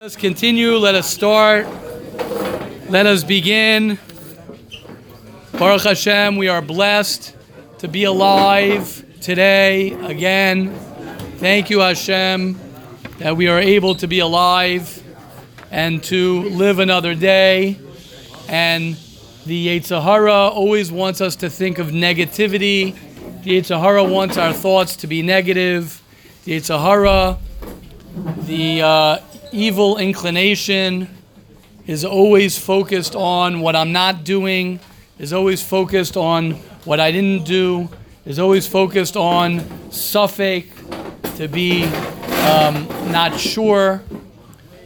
Let us continue. Let us start. Let us begin. Baruch Hashem, we are blessed to be alive today again. Thank you, Hashem, that we are able to be alive and to live another day. And the Yetzer Hara always wants us to think of negativity. The Yetzer Hara wants our thoughts to be negative. The Yetzer Hara, the uh, evil inclination is always focused on what I'm not doing, is always focused on what I didn't do, is always focused on safek, to be um, not sure.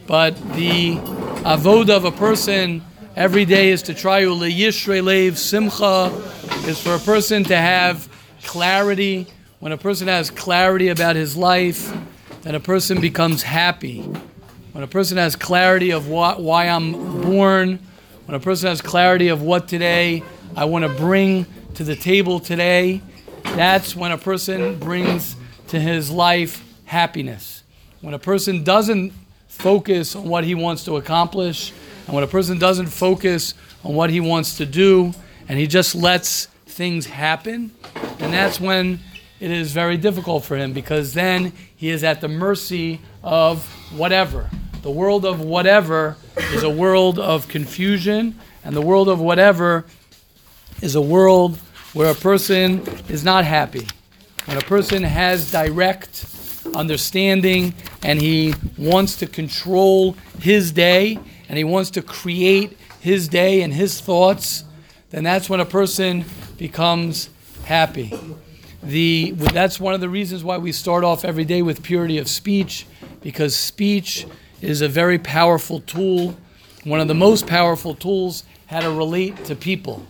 But the avoda of a person every day is to try yishrei lev simcha, is for a person to have clarity. When a person has clarity about his life, then a person becomes happy. When a person has clarity of what, why I'm born, when a person has clarity of what today I want to bring to the table today, that's when a person brings to his life happiness. When a person doesn't focus on what he wants to accomplish, and when a person doesn't focus on what he wants to do, and he just lets things happen, and that's when it is very difficult for him because then he is at the mercy of whatever. The world of whatever is a world of confusion, and the world of whatever is a world where a person is not happy. When a person has direct understanding and he wants to control his day and he wants to create his day and his thoughts, then that's when a person becomes happy. The, that's one of the reasons why we start off every day with purity of speech, because speech is a very powerful tool, one of the most powerful tools how to relate to people.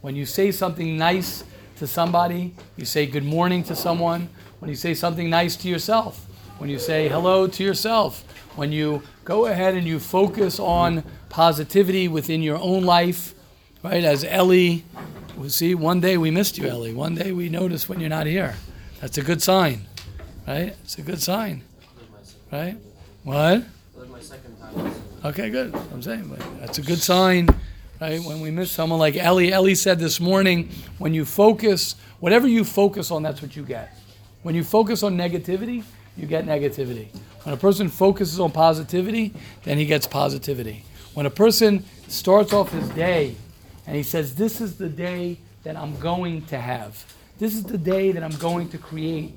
When you say something nice to somebody, you say good morning to someone. When you say something nice to yourself, when you say hello to yourself, when you go ahead and you focus on positivity within your own life, right? As Ellie, we see, one day we missed you, Ellie. One day we noticed when you're not here. That's a good sign, right? It's a good sign, right? What? Okay, good. I'm saying that's a good sign, right? When we miss someone like Ellie, Ellie said this morning, when you focus, whatever you focus on, that's what you get. When you focus on negativity, you get negativity. When a person focuses on positivity, then he gets positivity. When a person starts off his day and he says, This is the day that I'm going to have, this is the day that I'm going to create,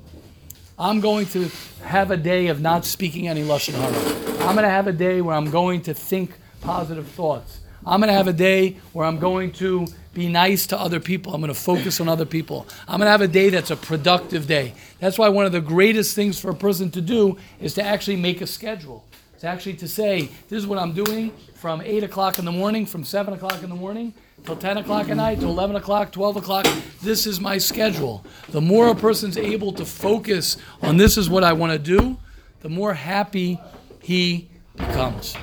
I'm going to have a day of not speaking any Lashon Hara. I'm going to have a day where I'm going to think positive thoughts. I'm going to have a day where I'm going to be nice to other people. I'm going to focus on other people. I'm going to have a day that's a productive day. That's why one of the greatest things for a person to do is to actually make a schedule. It's actually to say, this is what I'm doing from 8 o'clock in the morning, from 7 o'clock in the morning till 10 o'clock at night, till 11 o'clock, 12 o'clock. This is my schedule. The more a person's able to focus on this is what I want to do, the more happy he becomes.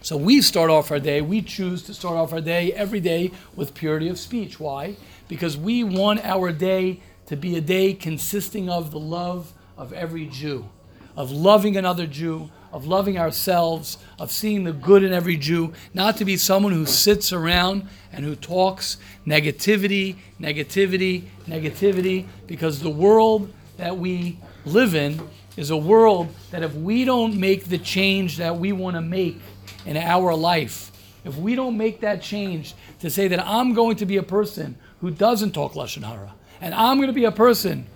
So we start off our day, we choose to start off our day every day with purity of speech. Why? Because we want our day to be a day consisting of the love of every Jew, of loving another Jew, of loving ourselves, of seeing the good in every Jew, not to be someone who sits around and who talks negativity, negativity, negativity, because the world that we live in is a world that if we don't make the change that we want to make in our life, if we don't make that change to say that I'm going to be a person who doesn't talk Lashon Hara, and I'm going to be a person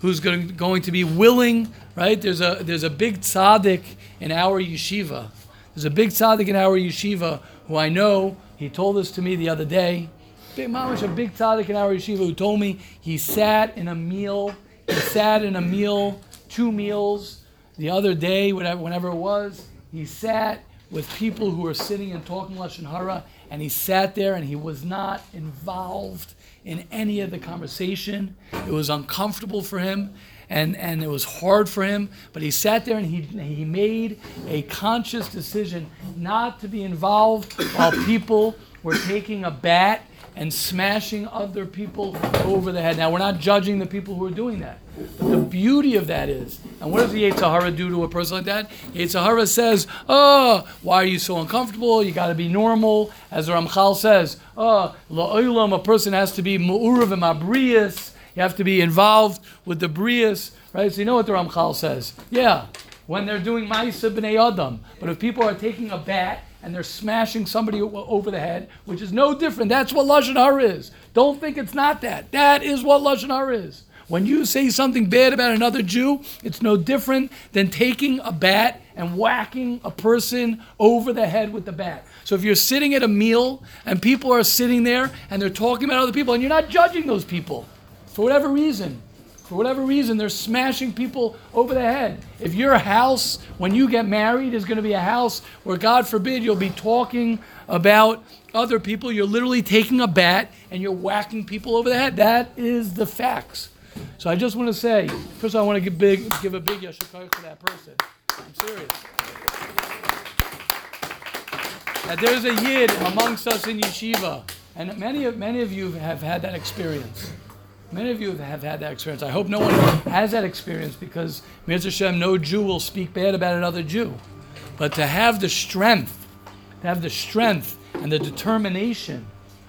who's going, going to be willing, right? There's a, there's a big tzaddik in our yeshiva. There's a big tzaddik in our yeshiva who I know, he told this to me the other day. Big mamish, a big tzaddik in our yeshiva who told me he sat in a meal, he sat in a meal, two meals the other day, whatever, whenever it was. He sat with people who were sitting and talking Lashon Hara, and he sat there and he was not involved in any of the conversation. It was uncomfortable for him and, and it was hard for him, but he sat there and he, he made a conscious decision not to be involved while people were taking a bat and smashing other people over the head. Now, we're not judging the people who are doing that. But the beauty of that is, and what does the Yetzer Hara do to a person like that? Yetzer Hara says, Oh, why are you so uncomfortable? You got to be normal. As the Ramchal says, Oh, la'olam, a person has to be mu'urav and mabrias. You have to be involved with the brias, right? So you know what the Ramchal says. Yeah, when they're doing Ma'isa b'nei Adam. But if people are taking a bat and they're smashing somebody over the head, which is no different. That's what Lashon Hara is. Don't think it's not that. That is what Lashon Hara is. When you say something bad about another Jew, it's no different than taking a bat and whacking a person over the head with the bat. So if you're sitting at a meal and people are sitting there and they're talking about other people and you're not judging those people for whatever reason, for whatever reason, they're smashing people over the head. If your house, when you get married, is going to be a house where, God forbid, you'll be talking about other people, you're literally taking a bat and you're whacking people over the head. That is the facts. So I just want to say, first of all, I want to give, big, give a big yasher koach to that person. I'm serious. That there's a yid amongst us in yeshiva, and many of, many of you have had that experience. Many of you have had that experience. I hope no one has that experience because Mirza Hashem, no Jew will speak bad about another Jew. But to have the strength, to have the strength and the determination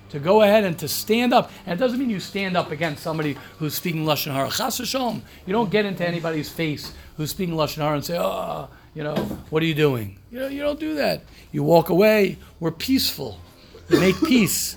to go ahead and to stand up. And it doesn't mean you stand up against somebody who's speaking Lashon Hara. Chas v'shalom. You don't get into anybody's face who's speaking Lashon Hara and say, oh, you know, what are you doing? You know, you don't do that. You walk away. We're peaceful. You make peace.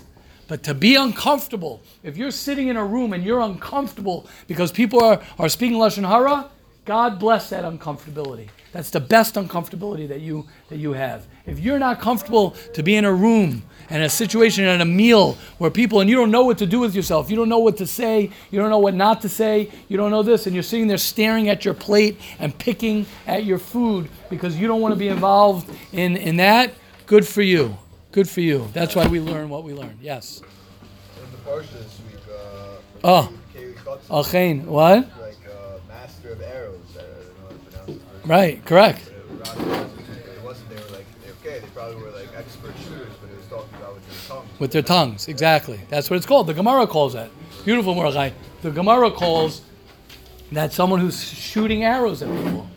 But to be uncomfortable, if you're sitting in a room and you're uncomfortable because people are, are speaking Lashon Hara, God bless that uncomfortability. That's the best uncomfortability that you that you have. If you're not comfortable to be in a room and a situation and a meal where people and you don't know what to do with yourself, you don't know what to say, you don't know what not to say, you don't know this, and you're sitting there staring at your plate and picking at your food because you don't want to be involved in, in that, good for you. Good for you. That's why we learn what we learn. Yes. In the parsha this week, uh, Oh. Kei What? like uh, master of arrows. I don't know how to pronounce it. Right. Correct. But It wasn't. They were like okay. They probably were like expert shooters, but it was talking about with their tongues. With their tongues. Exactly. That's what it's called. The Gemara calls that. Beautiful, Mordechai. The Gemara calls that someone who's shooting arrows at people.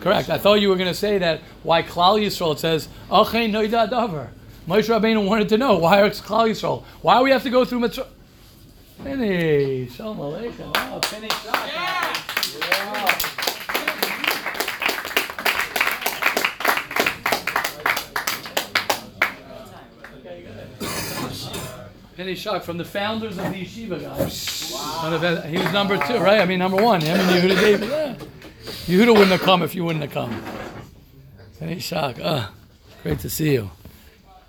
Correct. I thought you were going to say that why Klal Yisrael says Achain Noida Davar. Moshe Rabbeinu wanted to know why it's Klal Yisrael. Why we have to go through Mitzvah? Penny, Shalom Aleichem. Oh, Penny Shaka. Penny Shock from the founders of the yeshiva guys. One of the- He was number two, right? I mean, number one. Him and Yehuda David. Yeah. Yehuda wouldn't have come if you wouldn't have come. Penny Shock. Uh, great to see you.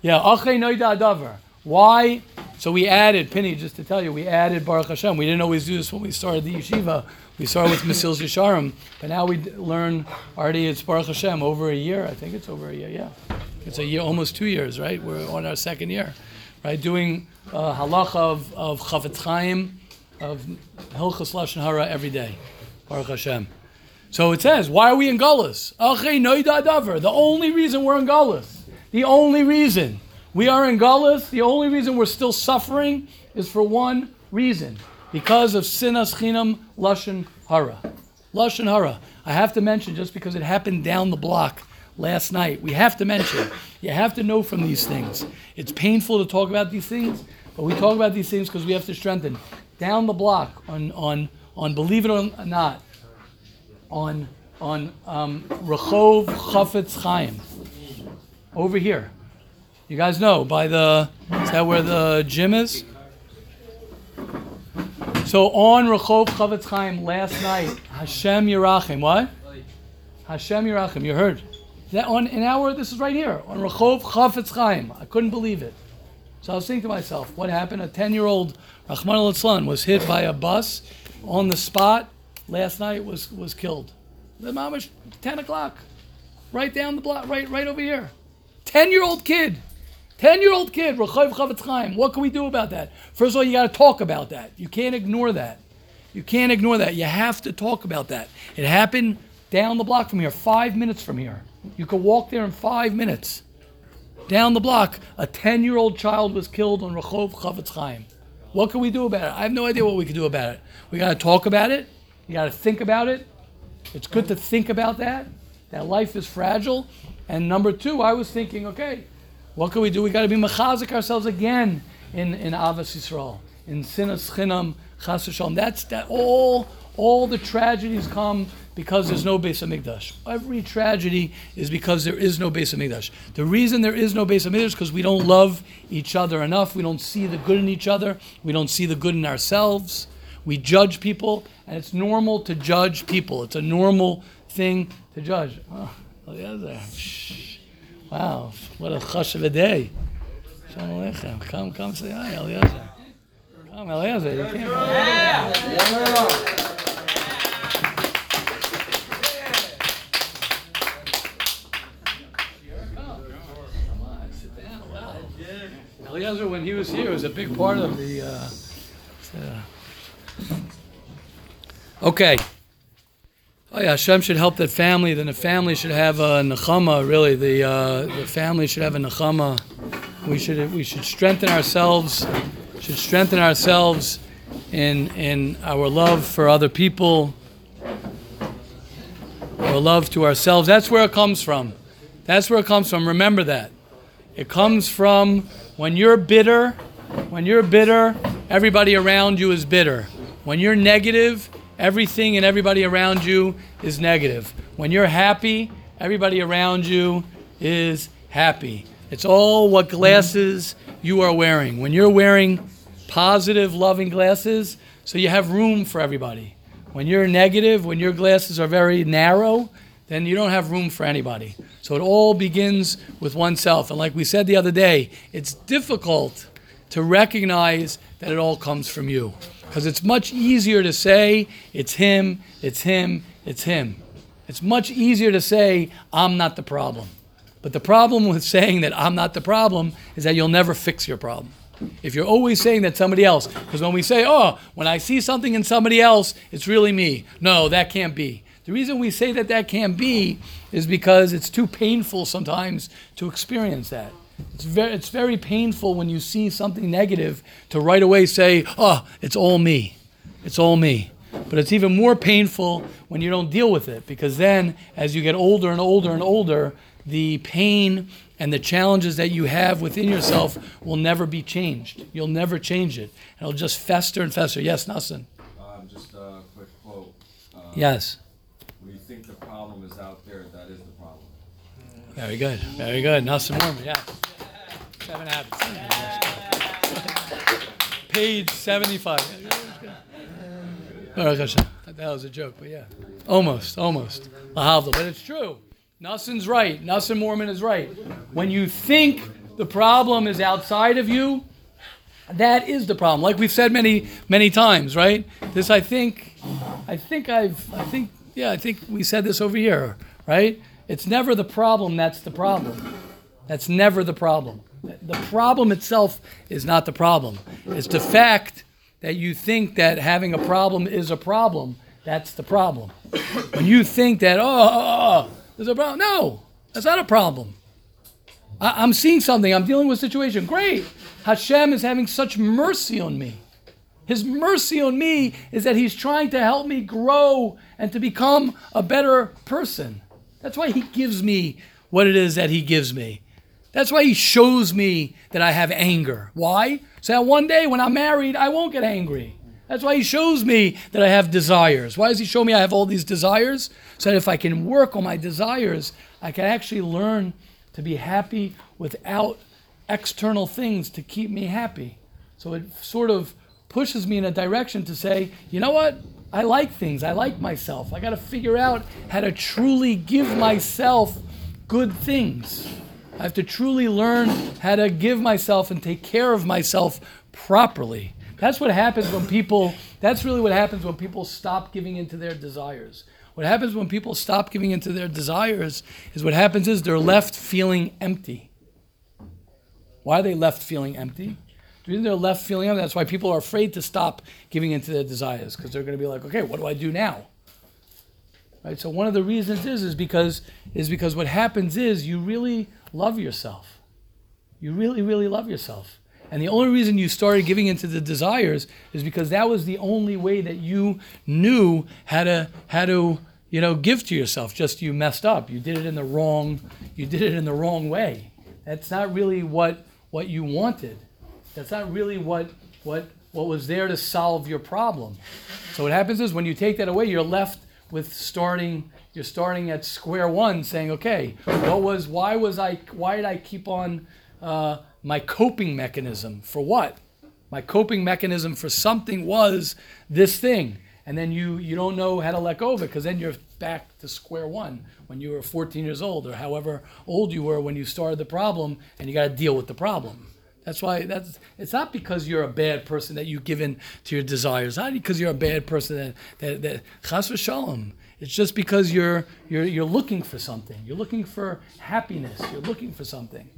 Yeah. Why? So we added, Penny, just to tell you, we added Baruch Hashem. We didn't always do this when we started the yeshiva. We started with Mesilas Yesharim, but now we learn already it's Baruch Hashem over a year. I think it's over a year, yeah. It's a year, almost two years, right? We're on our second year, right? Doing uh, halacha of, of Chofetz Chaim, of Hilchas Lashon Hara every day. Baruch Hashem. So it says, why are we in Gullus? The only reason we're in Gullus, the only reason we are in Gullus, the only reason we're still suffering is for one reason. Because of Sinas Chinam Lashon Hara. Lashon Hara. I have to mention, just because it happened down the block last night, we have to mention, you have to know from these things. It's painful to talk about these things, but we talk about these things because we have to strengthen. Down the block, on, on, on believe it or not, on on um, Rehov Chafetz Chaim, over here. You guys know by the is that where the gym is? So on Rehov Chafetz Chaim last night, Hashem Yerachim. What? Hashem Yerachim. You heard? That on an hour. This is right here on Rehov Chafetz Chaim. I couldn't believe it. So I was thinking to myself, what happened? A ten-year-old Rahman al was hit by a bus on the spot last night. Was was killed. The mamash, 10 o'clock. Right down the block, right right over here. 10 year old kid. 10 year old kid, Rechav Chafetz Chaim. What can we do about that? First of all, you got to talk about that. You can't ignore that. You can't ignore that. You have to talk about that. It happened down the block from here, five minutes from here. You could walk there in five minutes. Down the block, a 10 year old child was killed on Rehov Chafetz Chaim. What can we do about it? I have no idea what we can do about it. We got to talk about it. You got to think about it. It's good to think about that. That life is fragile. And number two, I was thinking, okay, what can we do? We got to be machazik ourselves again in in Ahavas Yisrael, in sinas chinam chas v'shalom. That's that all all the tragedies come because there's no Beis Hamikdash. Every tragedy is because there is no Beis Hamikdash. The reason there is no Beis Hamikdash is because we don't love each other enough. We don't see the good in each other. We don't see the good in ourselves. We judge people, and it's normal to judge people. It's a normal thing to judge. Oh, wow, what a chush of a day. Shalom Aleichem. Come, come say hi, Eliezer. Come, Eliezer. You can't. Eliezer, when he was here, was a big part of the. Uh, uh, okay. Oh yeah, Hashem should help that family. Then the family should have a nechama. Really, the uh, the family should have a nechama. We should we should strengthen ourselves. Should strengthen ourselves in in our love for other people. Our love to ourselves. That's where it comes from. That's where it comes from. Remember that. It comes from when you're bitter, when you're bitter, everybody around you is bitter. When you're negative, everything and everybody around you is negative. When you're happy, everybody around you is happy. It's all what glasses you are wearing. When you're wearing positive, loving glasses, so you have room for everybody. When you're negative, when your glasses are very narrow, then you don't have room for anybody. So it all begins with oneself. And like we said the other day, it's difficult to recognize that it all comes from you. Because it's much easier to say, it's him, it's him, it's him. It's much easier to say, I'm not the problem. But the problem with saying that I'm not the problem is that you'll never fix your problem. If you're always saying that somebody else, because when we say, oh, when I see something in somebody else, it's really me. No, that can't be. The reason we say that that can't be is because it's too painful sometimes to experience that. It's very, it's very painful when you see something negative to right away say, oh, it's all me. It's all me. But it's even more painful when you don't deal with it because then, as you get older and older and older, the pain and the challenges that you have within yourself will never be changed. You'll never change it. It'll just fester and fester. Yes, Nassim. Um, just a quick quote. Uh, yes. When you think the problem is out there, that is the problem. Very good. Very good. Nassim Mormon, yeah. Seven habits. Page 75. Baruch Hashem. That was a joke, but yeah. Almost, almost. But it's true. Nassim's right. Nassim Mormon is right. When you think the problem is outside of you, that is the problem. Like we've said many, many times, right? This, I think, I think I've, I think, yeah, I think we said this over here, right? It's never the problem that's the problem. That's never the problem. The problem itself is not the problem. It's the fact that you think that having a problem is a problem. That's the problem. When you think that, oh, oh, oh, oh there's a problem. No, that's not a problem. I, I'm seeing something. I'm dealing with a situation. Great. Hashem is having such mercy on me. His mercy on me is that He's trying to help me grow and to become a better person. That's why He gives me what it is that He gives me. That's why He shows me that I have anger. Why? So that one day when I'm married, I won't get angry. That's why He shows me that I have desires. Why does He show me I have all these desires? So that if I can work on my desires, I can actually learn to be happy without external things to keep me happy. So it sort of pushes me in a direction to say, you know what? I like things. I like myself. I got to figure out how to truly give myself good things. I have to truly learn how to give myself and take care of myself properly. That's what happens when people, that's really what happens when people stop giving into their desires. What happens when people stop giving into their desires is what happens is they're left feeling empty. Why are they left feeling empty? They're left feeling that's why people are afraid to stop giving into their desires, because they're going to be like, okay, what do I do now? Right? So one of the reasons is is because is because what happens is you really love yourself. You really, really love yourself. And the only reason you started giving into the desires is because that was the only way that you knew how to how to you know give to yourself. Just you messed up. You did it in the wrong. You did it in the wrong way. That's not really what what you wanted. That's not really what what what was there to solve your problem. So what happens is when you take that away, you're left with starting you're starting at square one saying okay what was why was i why did i keep on uh, my coping mechanism? For what? My coping mechanism for something was this thing. And then you you don't know how to let go of it because then you're back to square one when you were 14 years old or however old you were when you started the problem and you got to deal with the problem that's why that's it's not because you're a bad person that you give in to your desires. Not because you're a bad person that that, chas v'shalom. It's just because you're you're you're looking for something. You're looking for happiness. You're looking for something.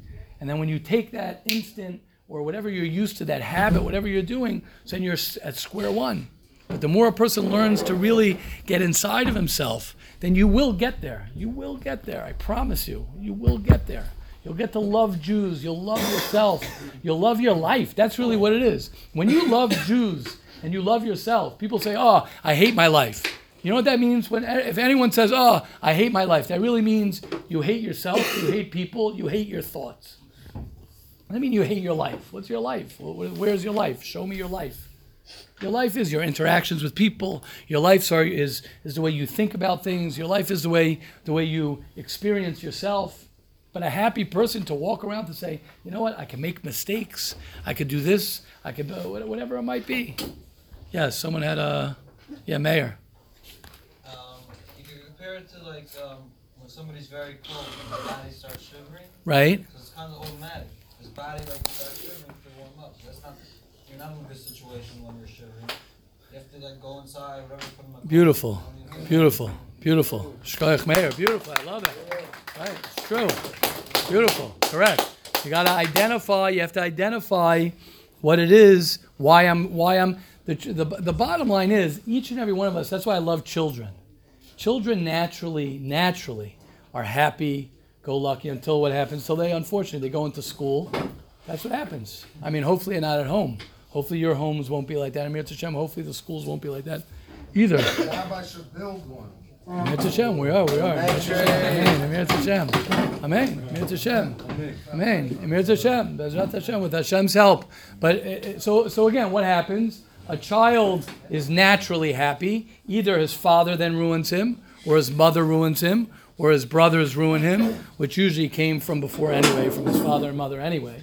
And then when you take that instant or whatever you're used to, that habit, whatever you're doing, then you're at square one. But the more a person learns to really get inside of himself, then you will get there. You will get there. I promise you. You will get there. You'll get to love Jews. You'll love yourself. You'll love your life. That's really what it is. When you love Jews and you love yourself, people say, "Oh, I hate my life." You know what that means? When if anyone says, "Oh, I hate my life," that really means you hate yourself, you hate people, you hate your thoughts. I mean you hate your life. What's your life? Where's your life? Show me your life. Your life is your interactions with people. Your life is, is the way you think about things. Your life is the way the way you experience yourself. But a happy person to walk around to say, you know what, I can make mistakes. I could do this. I could, uh, whatever it might be. Yeah, someone had a, yeah, Meir. Um, you can compare it to like um, when somebody's very cold and the body starts shivering. Right. So it's kind of automatic. His body like starts shivering to warm up. So that's not, you're not in a good situation when you're shivering. You have to like go inside, whatever. Put him Beautiful. Beautiful. Beautiful. Shkoyach Meir. Beautiful. I love it. Right. It's true. Beautiful. Correct. You got to identify. You have to identify what it is. Why I'm. Why I'm. The, the, the bottom line is each and every one of us. That's why I love children. Children naturally, naturally, are happy, go lucky until what happens. So they, unfortunately, they go into school. That's what happens. I mean, hopefully, you're not at home. Hopefully, your homes won't be like that. Amir Hashem. Hopefully, the schools won't be like that either. Rabbi should build one. Amir Hashem, we are, we are. Amen. Amir Hashem. Amen. Amir Hashem. Amen. Amir Hashem. Bezrat Hashem with Hashem's help. But uh, so, so again, what happens? A child is naturally happy. Either his father then ruins him, or his mother ruins him, or his brothers ruin him, which usually came from before anyway, from his father and mother anyway.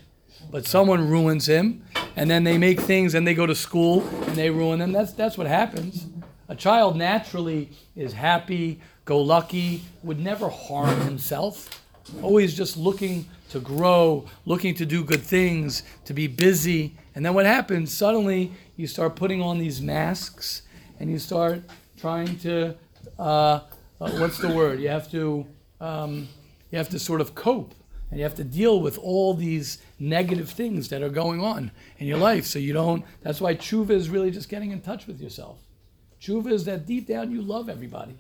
But someone ruins him, and then they make things, and they go to school, and they ruin them. That's that's what happens. A child naturally is happy, go lucky, would never harm himself, always just looking to grow, looking to do good things, to be busy. And then what happens? Suddenly you start putting on these masks and you start trying to, uh, uh, what's the word? You have to, um, you have to sort of cope and you have to deal with all these negative things that are going on in your life. So you don't, that's why tshuva is really just getting in touch with yourself. Tshuva is that deep down you love everybody.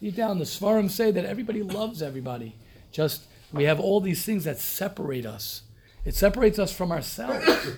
Deep down, the Seforim say that everybody loves everybody. Just we have all these things that separate us. It separates us from ourselves.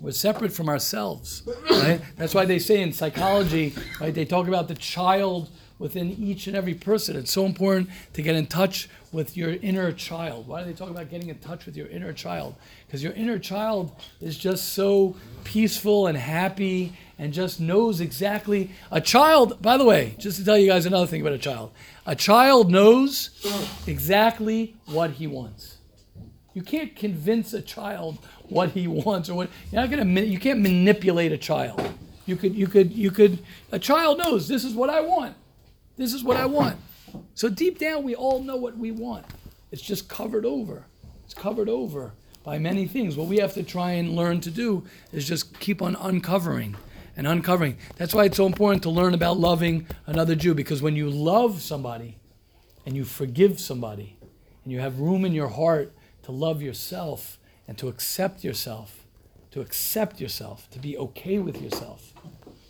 We're separate from ourselves. Right? That's why they say in psychology, right, they talk about the child within each and every person. It's so important to get in touch with your inner child. Why do they talk about getting in touch with your inner child? Because your inner child is just so peaceful and happy and just knows exactly. A child, by the way, just to tell you guys another thing about a child, a child knows exactly what he wants. You can't convince a child what he wants or what you're not gonna you can't manipulate a child. You could you could you could a child knows this is what I want. This is what I want. So deep down we all know what we want. It's just covered over. It's covered over by many things. What we have to try and learn to do is just keep on uncovering and uncovering. That's why it's so important to learn about loving another Jew because when you love somebody and you forgive somebody and you have room in your heart to love yourself and to accept yourself, to accept yourself, to be okay with yourself,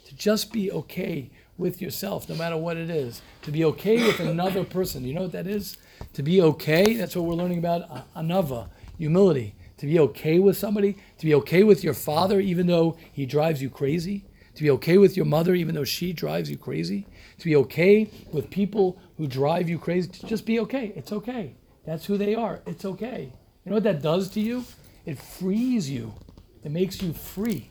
to just be okay with yourself, no matter what it is, to be okay with another person. You know what that is? To be okay, that's what we're learning about uh, anava, humility. to be okay with somebody, to be okay with your father even though he drives you crazy, to be okay with your mother even though she drives you crazy, to be okay with people who drive you crazy, to just be okay. It's okay. That's who they are. It's okay. You know what that does to you? It frees you. It makes you free.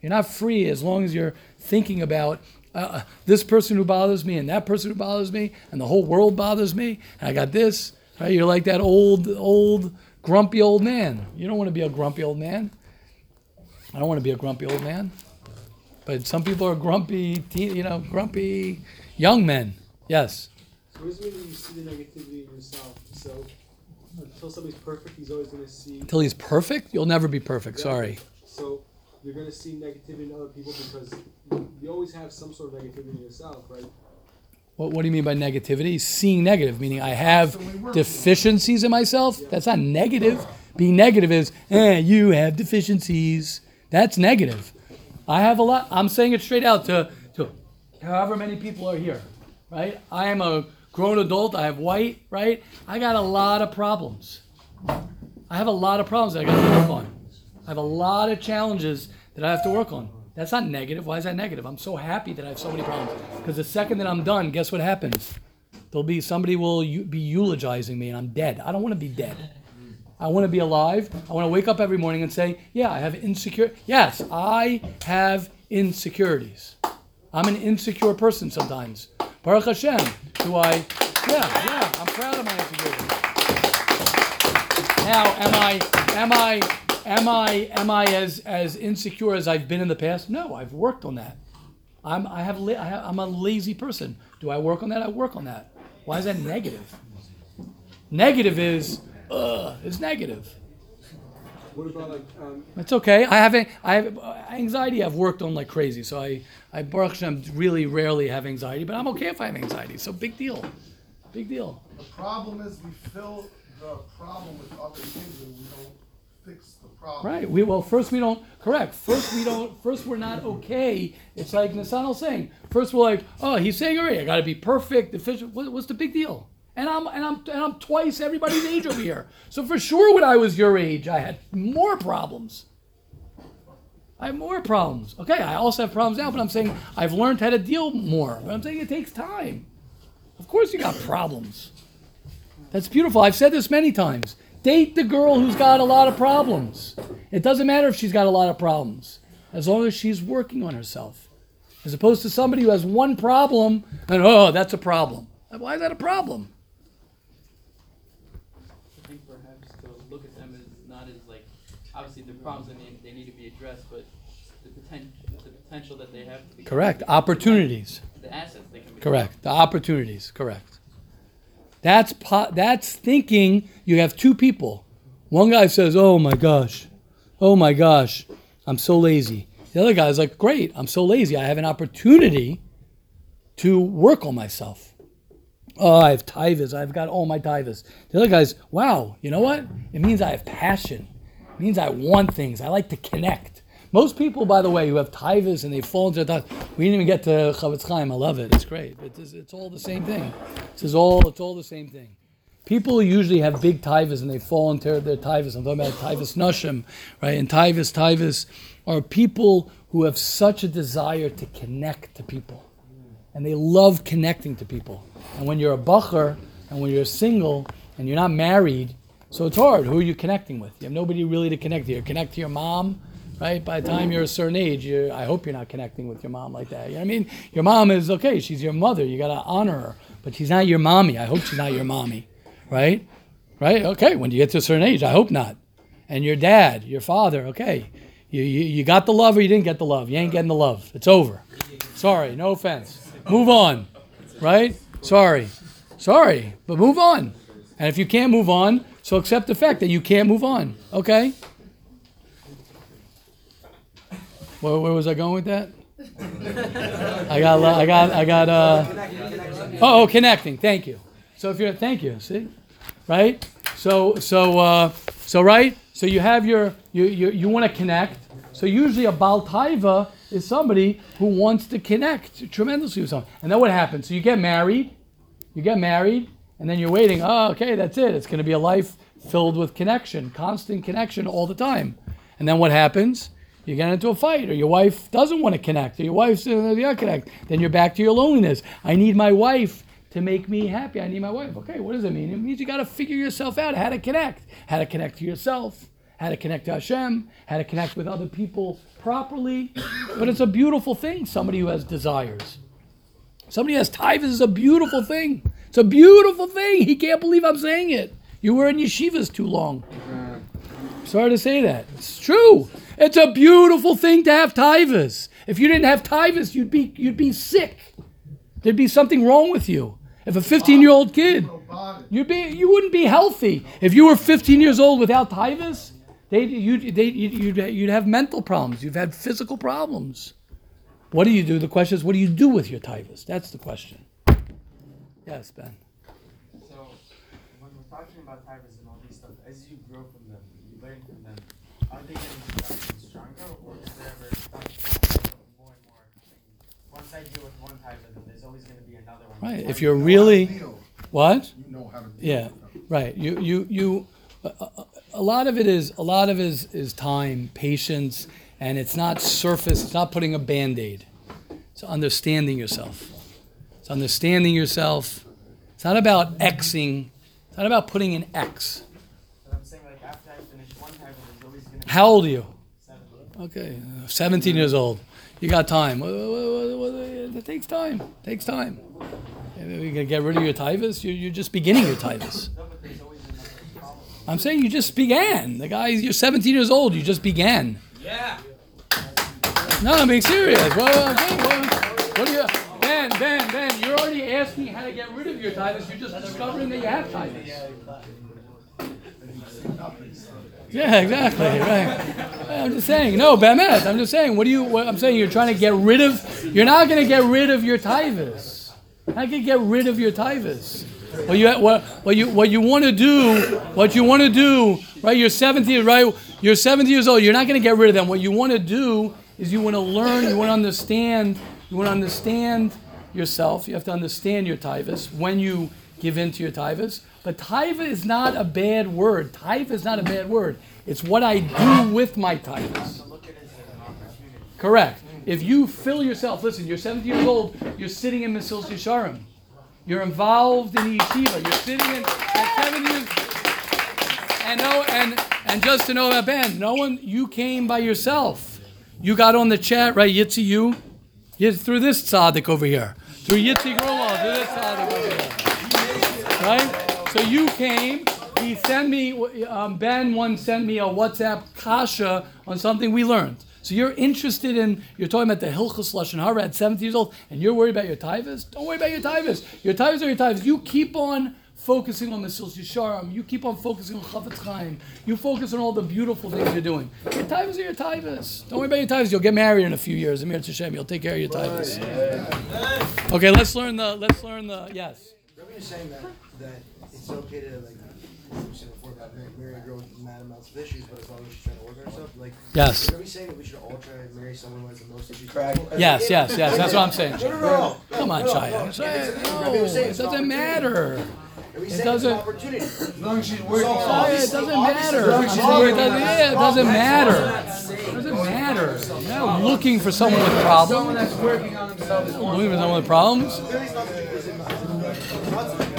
You're not free as long as you're thinking about uh, this person who bothers me and that person who bothers me and the whole world bothers me and I got this. Right? You're like that old, old, grumpy old man. You don't want to be a grumpy old man. I don't want to be a grumpy old man. But some people are grumpy, teen, you know, grumpy young men. Yes. So what does it mean you see the negativity in yourself? So until somebody's perfect, he's always going to see. Until he's perfect, you'll never be perfect. Sorry. So you're going to see negativity in other people because you, you always have some sort of negativity in yourself, right? What, what do you mean by negativity? Seeing negative, meaning I have deficiencies in myself. That's not negative. Being negative is, eh, you have deficiencies. That's negative. I have a lot. I'm saying it straight out to, to however many people are here, right? I am a grown adult. I have white, right? I got a lot of problems. I have a lot of problems that I got to work on. I have a lot of challenges that I have to work on. That's not negative. Why is that negative? I'm so happy that I have so many problems. Because the second that I'm done, guess what happens? There'll be somebody will be eulogizing me, and I'm dead. I don't want to be dead. I want to be alive. I want to wake up every morning and say, "Yeah, I have insecure. Yes, I have insecurities. I'm an insecure person sometimes. Baruch Hashem. Do I? Yeah, yeah. I'm proud of my insecurities. Now, am I? Am I? Am I? Am I as as insecure as I've been in the past? No, I've worked on that. I'm I have, I have I'm a lazy person. Do I work on that? I work on that. Why is that negative? Negative is ugh, is negative. What about like um, It's okay. I have a- I have uh, anxiety. I've worked on like crazy, so I I Baruch Hashem really rarely have anxiety, but I'm okay if I have anxiety. So big deal, big deal. The problem is we fill the problem with other things and we don't fix the problem. Right. We well first we don't correct. First we don't. First we're not okay. It's like Nasanel saying. First we're like, oh, he's saying already. I got to be perfect, efficient. What, what's the big deal? And I'm and I'm and I'm twice everybody's age over here. So for sure, when I was your age, I had more problems. I have more problems. Okay, I also have problems now, but I'm saying I've learned how to deal more. But I'm saying it takes time. Of course, you got problems. That's beautiful. I've said this many times. Date the girl who's got a lot of problems. It doesn't matter if she's got a lot of problems, as long as she's working on herself. As opposed to somebody who has one problem and, oh, that's a problem. Why is that a problem? I think perhaps to look at them as not as like obviously the problems that need, they need to be addressed, but the potential the potential that they have to be Correct. Opportunities. the assets they can be Correct. The opportunities. Correct. That's po- that's thinking you have two people. One guy says, "Oh my gosh, oh my gosh, I'm so lazy." The other guy's like, "Great, I'm so lazy. I have an opportunity to work on myself." Oh, I have tivas. I've got all my tivas. The other guy's, "Wow, you know what? It means I have passion. Means I want things. I like to connect." Most people, by the way, who have tivas and they fall into the we didn't even get to Chofetz Chaim. I love it. It's great. It's, it's all the same thing. Is all. It's all the same thing. People usually have big tivas and they fall into their tivas. I'm talking about tivas nashim, right? And tivas, tivas are people who have such a desire to connect to people, and they love connecting to people. And when you're a bacher and when you're single and you're not married, so it's hard. Who are you connecting with? You have nobody really to connect to. You connect to your mom, right? By the time you're a certain age, I hope you're not connecting with your mom like that. You know what I mean? Your mom is okay. She's your mother. You gotta honor her, but she's not your mommy. I hope she's not your mommy, right? Right? Okay. When you get to a certain age, I hope not. And your dad, your father, okay. You, you, you got the love or you didn't get the love. You ain't getting the love. It's over. Sorry. No offense. Move on, right? Sorry. Sorry. But move on. And if you can't move on, so accept the fact that you can't move on. Okay? Where, where was I going with that? I got, I got, I got, uh, oh, oh, connecting. Thank you. So if you're, thank you. See? Right? So, so, uh, so, right? So you have your, you, you, you want to connect. So usually a Baltaiva is somebody who wants to connect tremendously with someone. And then what happens? So you get married, you get married, and then you're waiting. Oh, okay, that's it. It's going to be a life filled with connection, constant connection all the time. And then what happens? You get into a fight, or your wife doesn't want to connect, or your wife's uh, yeah, connect. Then you're back to your loneliness. I need my wife to make me happy. I need my wife. Okay, what does it mean? It means you got to figure yourself out how to connect, how to connect to yourself, how to connect to Hashem, how to connect with other people properly. But it's a beautiful thing. Somebody who has desires. Somebody who has tivus is a beautiful thing. It's a beautiful thing. He can't believe I'm saying it. You were in yeshivas too long. Sorry to say that. It's true. It's a beautiful thing to have tivus. If you didn't have tivus, you'd be you'd be sick. There'd be something wrong with you. If a 15 year old kid, you'd be you wouldn't be healthy. If you were 15 years old without tivus, they you'd they you'd, you'd have mental problems. You've had physical problems. What do you do? The question is, what do you do with your tivus? That's the question. Yes, Ben. So, when we're talking about tigers and all these stuff, as you grow from them, you learn from them, are they getting stronger or is there ever more and more things? Once I deal with one tiger, then there's always going to be another one. Right. If you're really what? You know how to deal Yeah, with them. right. You you you. A, a- a lot of it is a lot of it is, is time, patience, and it's not surface. It's not putting a band aid. It's understanding yourself. It's understanding yourself. It's not about Xing. It's not about putting an X. But I'm saying, like, after I finish one tiger, there's always going to be How old are you? seven. Okay, uh, 17 years old. You got time. It takes time. It takes time. You're going to get rid of your tivus. You're, you're just beginning your tivus. No, but there's always another problem. I'm saying you just began. The guy, you're 17 years old. You just began. Yeah. No, I'm being serious. Well, okay, well, what do you, Ben, Ben, Ben? Asking how to get rid of your tivus. You're just discovering that you have tivus. Yeah, exactly. Right. I'm just saying. No, Bemet. I'm just saying. What do you? What, I'm saying you're trying to get rid of. You're not going to get rid of your tivus. How can you get rid of your tivus? What you what, what you what you want to do? What you want to do? Right. You're 70. Right. You're 70 years old. You're not going to get rid of them. What you want to do is you want to learn. You want to understand. You want to understand yourself. You have to understand your tivus when you give in to your tivus. But taiva is not a bad word. Taiva is not a bad word. It's what I do with my tivus. Look at it as an opportunity. Correct. If you fill yourself, listen, you're 70 years old, you're sitting in Mesilas Yesharim. You're involved in yeshiva. You're sitting in at 70 years. And no, and and just to know that Ben, no one, you came by yourself. You got on the chat, right? Yitzi, you, you through this tzaddik over here, through Yitzi Grolal, through this here, right? So you came. He sent me. Um, ben once sent me a WhatsApp kasha on something we learned. So you're interested in. You're talking about the Hilchus Lashon Hara at 70 years old, and you're worried about your tivus. Don't worry about your tivus. Your tivus are your tivus. You keep on focusing on Mesilas Yesharim. You keep on focusing on Chofetz Chaim. You focus on all the beautiful things you're doing. Your tivus are your tivus. Don't worry about your tivus. You'll get married in a few years. Amir Hashem. You'll take care of your tivus. Okay, let's learn the. Let's learn the. Yes. Remember you saying that that it's okay to like we said before about marry, marry a girl with mad amounts of issues, but as long as she's trying to work on herself, like Yes. Are we saying that we should all try to marry someone who has the most issues? Crack. Yes, yes, yes. That's what I'm saying. No, no, no. Come on, no, Shia. no. Shia, No, No, we were saying it doesn't matter. Are we It saying it's an doesn't- opportunity? As long as she's working So, on it. it doesn't matter. It doesn't, yeah, it doesn't matter. It doesn't matter. You're not looking for someone with problems. That's working on himself Looking for someone with problems.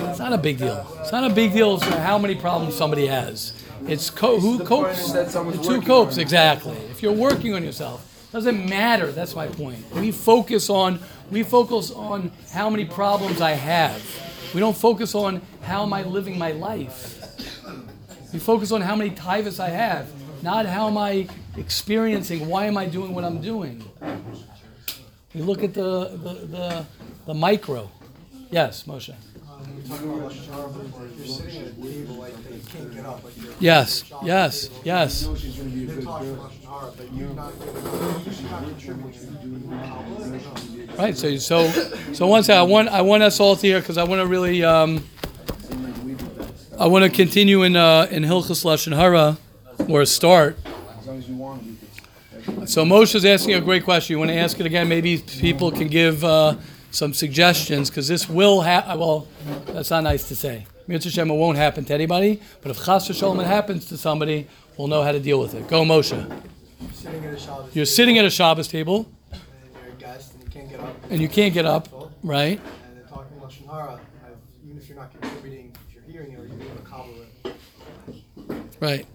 It's not a big deal. It's not a big deal for how many problems somebody has. It's co- who copes. is that someone's It's who working copes on it. exactly. If you're working on yourself, doesn't matter. That's my point. We focus on we focus on how many problems I have. We don't focus on how am I living my life. We focus on how many tivus I have, not how am I experiencing. Why am I doing what I'm doing? We look at the the, the, the micro. Yes, Moshe. Yes, yes, yes. Right. So so so once I want I want us all to hear because I want to really um, I want to continue in uh, in Hilchas Lashon Hara or start. So Moshe Moshe's asking a great question. You want to ask it again? Maybe people can give uh, some suggestions because this will have. Well, that's not nice to say. Mitzvah Shem, it won't happen to anybody. But if Chas v'Shalom it happens to somebody, we'll know how to deal with it. Go, Moshe. Sitting at a Shabbos You're sitting at a Shabbos table and you're a guest and you can't get up. and you can't get up, right? And they're talking lashon hara. Even if you're not contributing, if you're hearing it or you're being a cobbler. Right.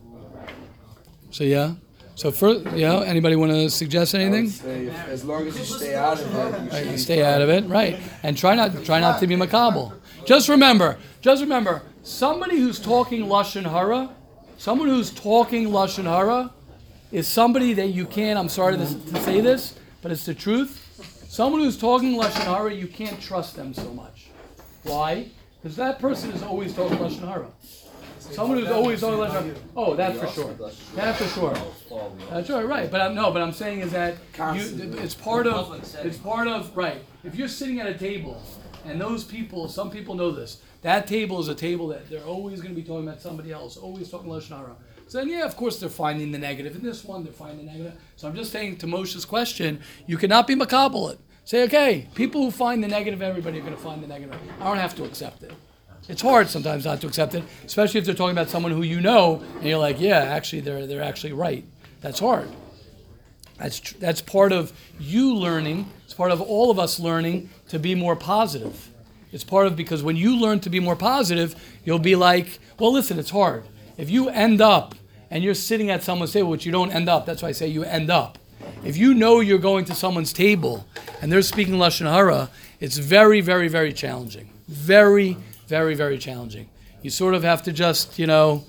So yeah. So first, yeah. Anybody want to suggest anything? as long as you stay out of it, you Right, you stay out of it, right? And try not try not to be makabel. Just remember, just remember, somebody who's talking lashon hara, someone who's talking lashon hara, is somebody that you can't. I'm sorry to, to say this, but it's the truth. Someone who's talking lashon hara, you can't trust them so much. Why? Because that person is always talking lashon hara. Someone who's always talking lashon hara. Oh, that's for sure. That's for sure. That's right, right. But I'm, no, but I'm saying is that you, it's part of, it's part of, right. If you're sitting at a table, and those people, some people know this, that table is a table that they're always going to be talking about somebody else, always talking lashon hara. So then, yeah, of course they're finding the negative. In this one, they're finding the negative. So I'm just saying to Moshe's question, you cannot be makabel it. Say, okay, people who find the negative, everybody are going to find the negative. I don't have to accept it. It's hard sometimes not to accept it, especially if they're talking about someone who you know, and you're like, yeah, actually, they're they're actually right. That's hard. That's tr- that's part of you learning. It's part of all of us learning to be more positive. It's part of because when you learn to be more positive, you'll be like, well, listen, it's hard. If you end up and you're sitting at someone's table, which you don't end up, that's why I say you end up. If you know you're going to someone's table and they're speaking lashon hara, it's very, very, very challenging. Very, very, very challenging. You sort of have to just, you know,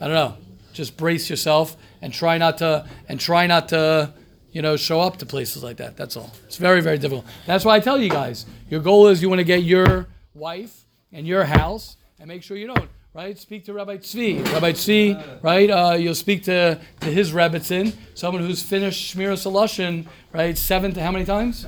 I don't know, just brace yourself and try not to and try not to, you know, show up to places like that. That's all. It's very, very difficult. That's why I tell you guys, your goal is you want to get your wife and your house and make sure you don't. Right? Speak to Rabbi Tzvi. Rabbi Tzvi, right? Uh, you'll speak to, to his Rebbitzin, someone who's finished Shmiras Halashon, right? Seven to how many times?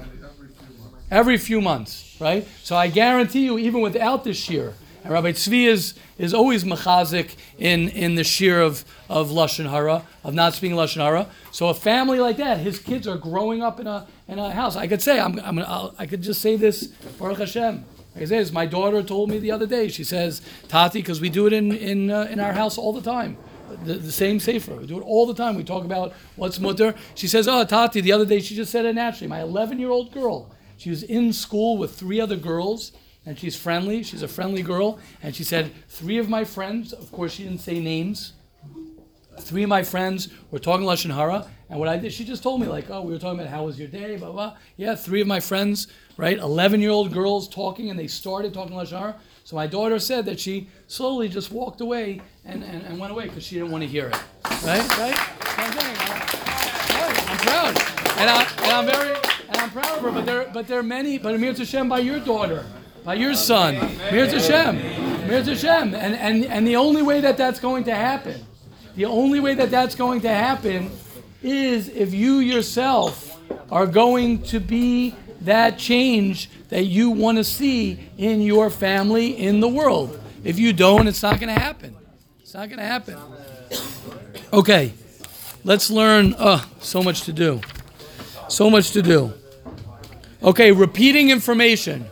every few months, right? So I guarantee you, even without this shiur, and Rabbi Tzvi is, is always mechazik in, in the shiur of, of Lashon Hara, of not speaking Lashon Hara. So a family like that, his kids are growing up in a, in a house. I could say, I'm, I'm, I'll, I could just say this, Baruch Hashem. I could say this. My daughter told me the other day, she says, Tati, because we do it in, in, uh, in our house all the time. The, the same sefer. We do it all the time. We talk about what's mutar. She says, "Oh, Tati." The other day, she just said it naturally. My 11-year-old girl. She was in school with three other girls, and she's friendly. She's a friendly girl, and she said, three of my friends. Of course, she didn't say names. Three of my friends were talking lashon hara, and what I did, she just told me like, "Oh, we were talking about how was your day, blah blah." Yeah, three of my friends, right, 11-year-old girls talking, and they started talking lashon hara. So my daughter said that she slowly just walked away and, and, and went away because she didn't want to hear it. Right? Right? I'm proud. And, I, and I'm very I'm proud of her, but there but there are many, but Amir Hashem by your daughter, by your son. Amir Hashem. Amir Hashem. And, and, and the only way that that's going to happen, the only way that that's going to happen is if you yourself are going to be that change that you want to see in your family, in the world. If you don't, it's not going to happen. It's not going to happen. Okay, let's learn. Oh, so much to do. So much to do. Okay, repeating information.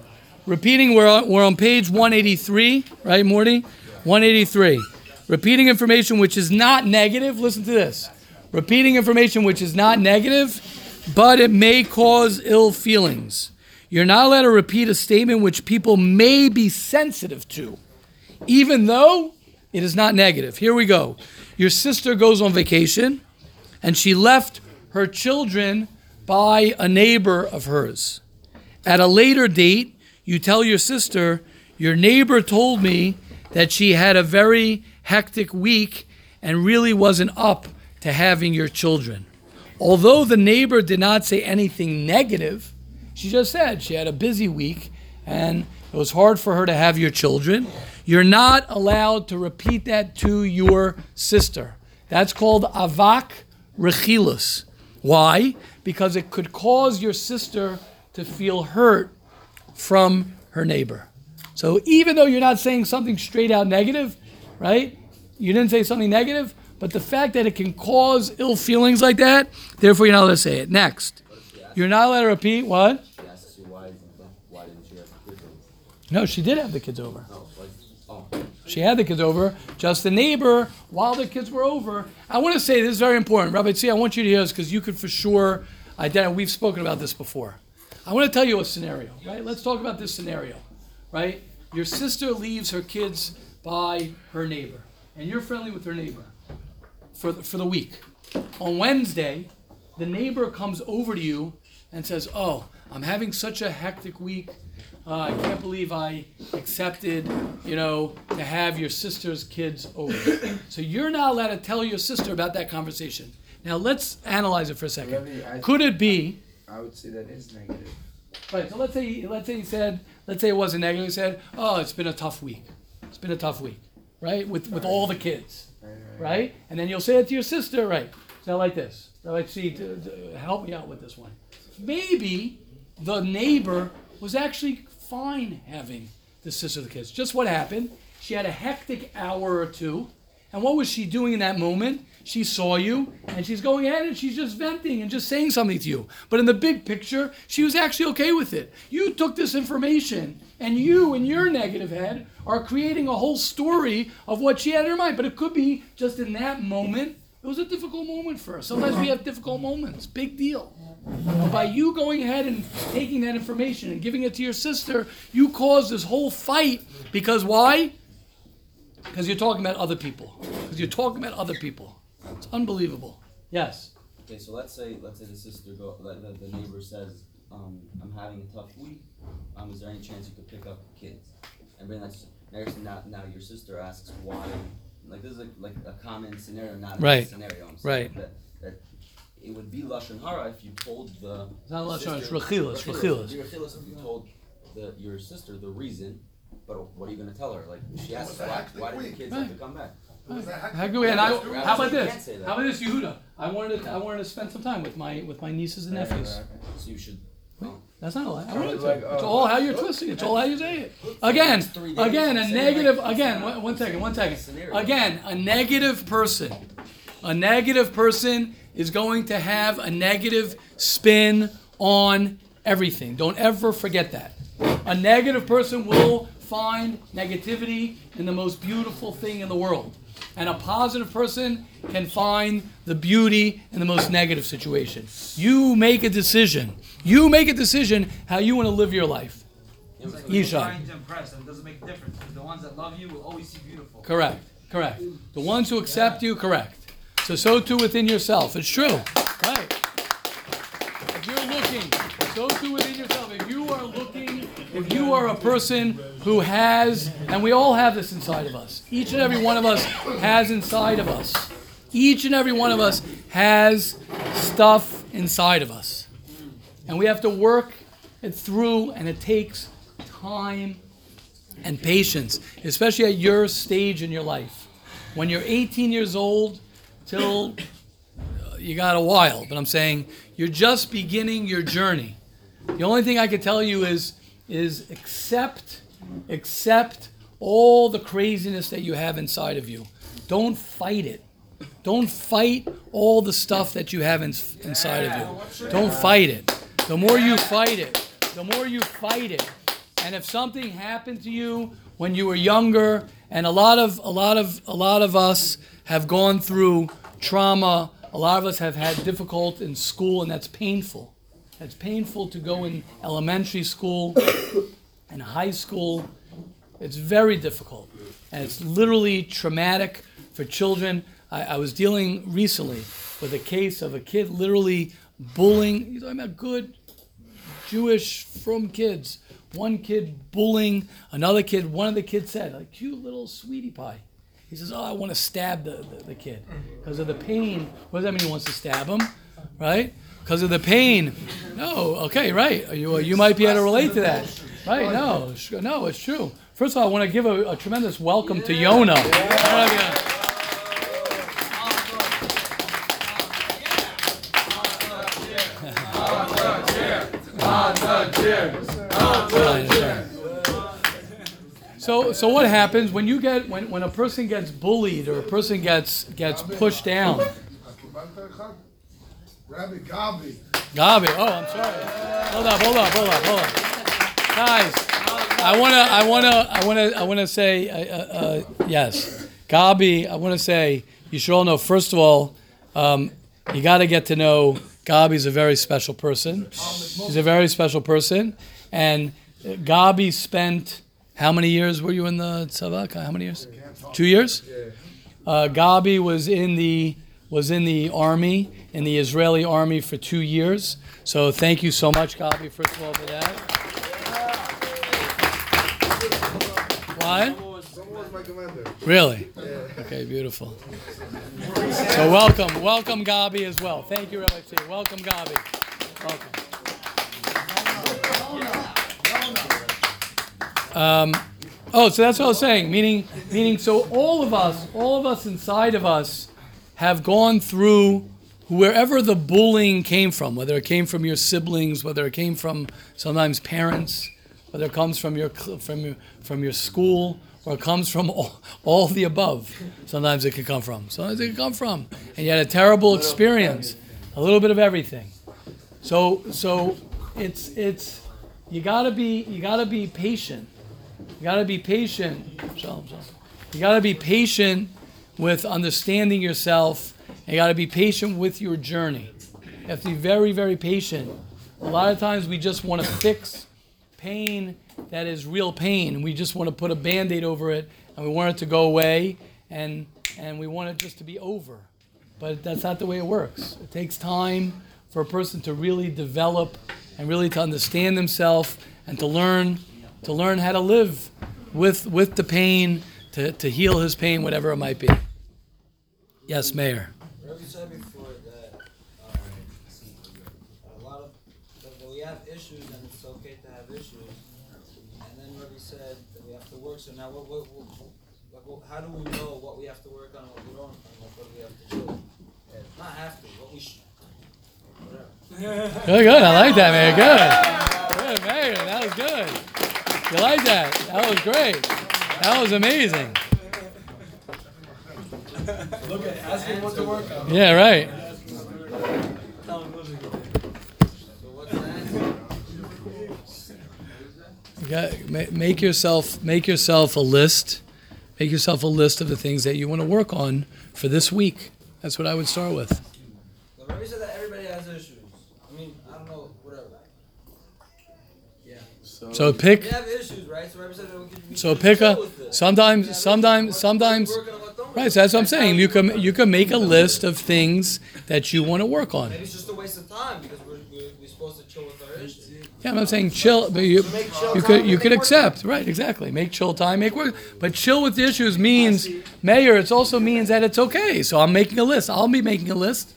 Repeating, we're on, we're on page 183, right, Morty? 183. Repeating information which is not negative. Listen to this. Repeating information which is not negative, but it may cause ill feelings. You're not allowed to repeat a statement which people may be sensitive to, even though it is not negative. Here we go. Your sister goes on vacation and she left her children by a neighbor of hers. At a later date, you tell your sister, Your neighbor told me that she had a very hectic week and really wasn't up to having your children. Although the neighbor did not say anything negative, she just said she had a busy week and it was hard for her to have your children. You're not allowed to repeat that to your sister. That's called avak rechilus. Why? Because it could cause your sister to feel hurt from her neighbor. So even though you're not saying something straight out negative, right? You didn't say something negative, but the fact that it can cause ill feelings like that, therefore you're not allowed to say it. Next. You're not allowed to repeat what? No, she did have the kids over. She had the kids over, just the neighbor while the kids were over. I want to say this is very important. Rabbi Tzvi, I want you to hear this because you could for sure identify. We've spoken about this before. I want to tell you a scenario, right? Let's talk about this scenario, right? Your sister leaves her kids by her neighbor, and you're friendly with her neighbor for the, for the week. On Wednesday, the neighbor comes over to you and says, "Oh, I'm having such a hectic week. Uh, I can't believe I accepted, you know, to have your sister's kids over." so you're not allowed to tell your sister about that conversation. Now let's analyze it for a second. Rabbi, I- Could it be? I would say that is negative. Right. So let's say let's say he said let's say it wasn't negative. He said, "Oh, it's been a tough week. It's been a tough week, right? With with all the kids, Right, right. right? And then you'll say it to your sister, right? So like this. So like, see, to, to help me out with this one. Maybe the neighbor was actually fine having the sister of the kids. Just what happened? She had a hectic hour or two. And what was she doing in that moment? She saw you and she's going ahead and she's just venting and just saying something to you. But in the big picture, she was actually okay with it. You took this information and you, in your negative head, are creating a whole story of what she had in her mind. But it could be just in that moment, it was a difficult moment for her. Sometimes we have difficult moments. Big deal. But by you going ahead and taking that information and giving it to your sister, you caused this whole fight because why? Because you're talking about other people. Because you're talking about other people. It's unbelievable. Yes. Okay, so let's say let's say the sister go the, the, the neighbor says, um, I'm having a tough week. Um, is there any chance you could pick up kids? And then that's now, now your sister asks why. Like this is like, like a common scenario, not a Right. scenario. I'm saying Right. That, that it would be lashon hara if you told the. It's not lashon hara, it's sister- rechilas, rechilas. Rechilas if you told the your sister the reason. But what are you gonna tell her? Like she asks was a why, why did the kids have to come back? How good? And I, how about this? can't say that. How about this, Yehuda? I wanted to, I wanted to spend some time with my with my nieces and nephews. So you should. well, That's not a lie. I wanted to. It's uh, all how you're twisting. It's all how you say it. Again, again, a negative. Again, one, one second, one second. Again, a negative person. A negative person is going to have a negative spin on everything. Don't ever forget that. A negative person will find negativity in the most beautiful thing in the world. And a positive person can find the beauty in the most negative situation. You make a decision. You make a decision how you want to live your life. It's like trying to impress, and it doesn't make a difference. The ones that love you will always see beautiful. Correct. Correct. The ones who accept you, correct. So so too within yourself. It's true. Right. If you're looking, so too within If you are looking, if you are a person who has, and we all have this inside of us. Each and every one of us has inside of us. Each and every one of us has stuff inside of us. And we have to work it through, and it takes time and patience, especially at your stage in your life. When you're 18 years old till uh, you got a while, but I'm saying you're just beginning your journey. The only thing I can tell you is is accept accept all the craziness that you have inside of you. Don't fight it. Don't fight all the stuff that you have in, inside of you. Don't fight it. The more you fight it, the more you fight it. And if something happened to you when you were younger, and a lot of a lot of a lot of us have gone through trauma, a lot of us have had difficult in school, and that's painful. It's painful to go in elementary school and high school. It's very difficult. And it's literally traumatic for children. I, I was dealing recently with a case of a kid literally bullying. You're talking about good Jewish from kids. One kid bullying another kid. One of the kids said, "A cute little sweetie pie." He says, "Oh, I want to stab the, the, the kid because of the pain." What does that mean? He wants to stab him, right? Because of the pain. No, okay, right. You you might be able to relate to that, right? No, no, it's true. First of all, I want to give a, a tremendous welcome to Yona. You- So, so what happens when you get when, when a person gets bullied or a person gets gets pushed down? Rabbi Gabi. Gabi, oh, I'm sorry. Hold up, hold up, hold up, hold up. Guys, I wanna, I wanna, I wanna, I wanna say, uh, uh, uh, yes, Gabi. I wanna say you should all know. First of all, um, you got to get to know Gabi's a very special person. He's a very special person, and Gabi spent how many years were you in the tzavak? How many years? Two years. Uh, Gabi was in the was in the army in the Israeli army for two years. So thank you so much, Gabi, first of all for that. What? Really? Okay, beautiful. So welcome, welcome Gabi as well. Thank you, Rabbi Tzvi. Welcome Gabi. Welcome. Um, oh, so that's what I was saying. Meaning, meaning, so all of us, all of us inside of us, have gone through wherever the bullying came from. Whether it came from your siblings, whether it came from sometimes parents, whether it comes from your from your from your school, or it comes from all, all the above. Sometimes it can come from. Sometimes it can come from, and you had a terrible experience. A little bit of everything. So so it's it's you gotta be you gotta be patient. You gotta be patient. You gotta be patient with understanding yourself. You gotta be patient with your journey. You have to be very, very patient. A lot of times we just want to fix pain that is real pain, we just want to put a band-aid over it, and we want it to go away, and and we want it just to be over. But that's not the way it works. It takes time for a person to really develop and really to understand themselves and to learn to learn how to live with with the pain, to, to heal his pain, whatever it might be. Yes, Meir. Rabbi said before that um, a lot of that, that we have issues and it's okay to have issues. And then Rabbi said that we have to work. So now, what, what, what, like, what, how do we know what we have to work on, and what we don't, and what, what we have to chill? Not have to. What we should. Whatever. Good, good. I like that, Meir. Good. Good, Meir. That was good. You like that? That was great. That was amazing. Look at ask him what to work on. Yeah, right. Make yourself make yourself a list. Make yourself a list of the things that you want to work on for this week. That's what I would start with. The Rabbi said that everybody has issues. I mean, I don't know, whatever. Yeah. So pick We have issues, right? So Rabbi said we so pick chill a with it. sometimes sometimes sometimes Working on what don't we? right. So that's what I'm saying. You can you can make a list of things that you want to work on. Maybe it's just a waste of time because we're, we're, we're supposed to chill with our issues. Yeah, I'm saying chill, but you, chill you could you could work accept, right? Exactly. Make chill time, make work. But chill with the issues means, Meir. It also means that it's okay. So I'm making a list. I'll be making a list.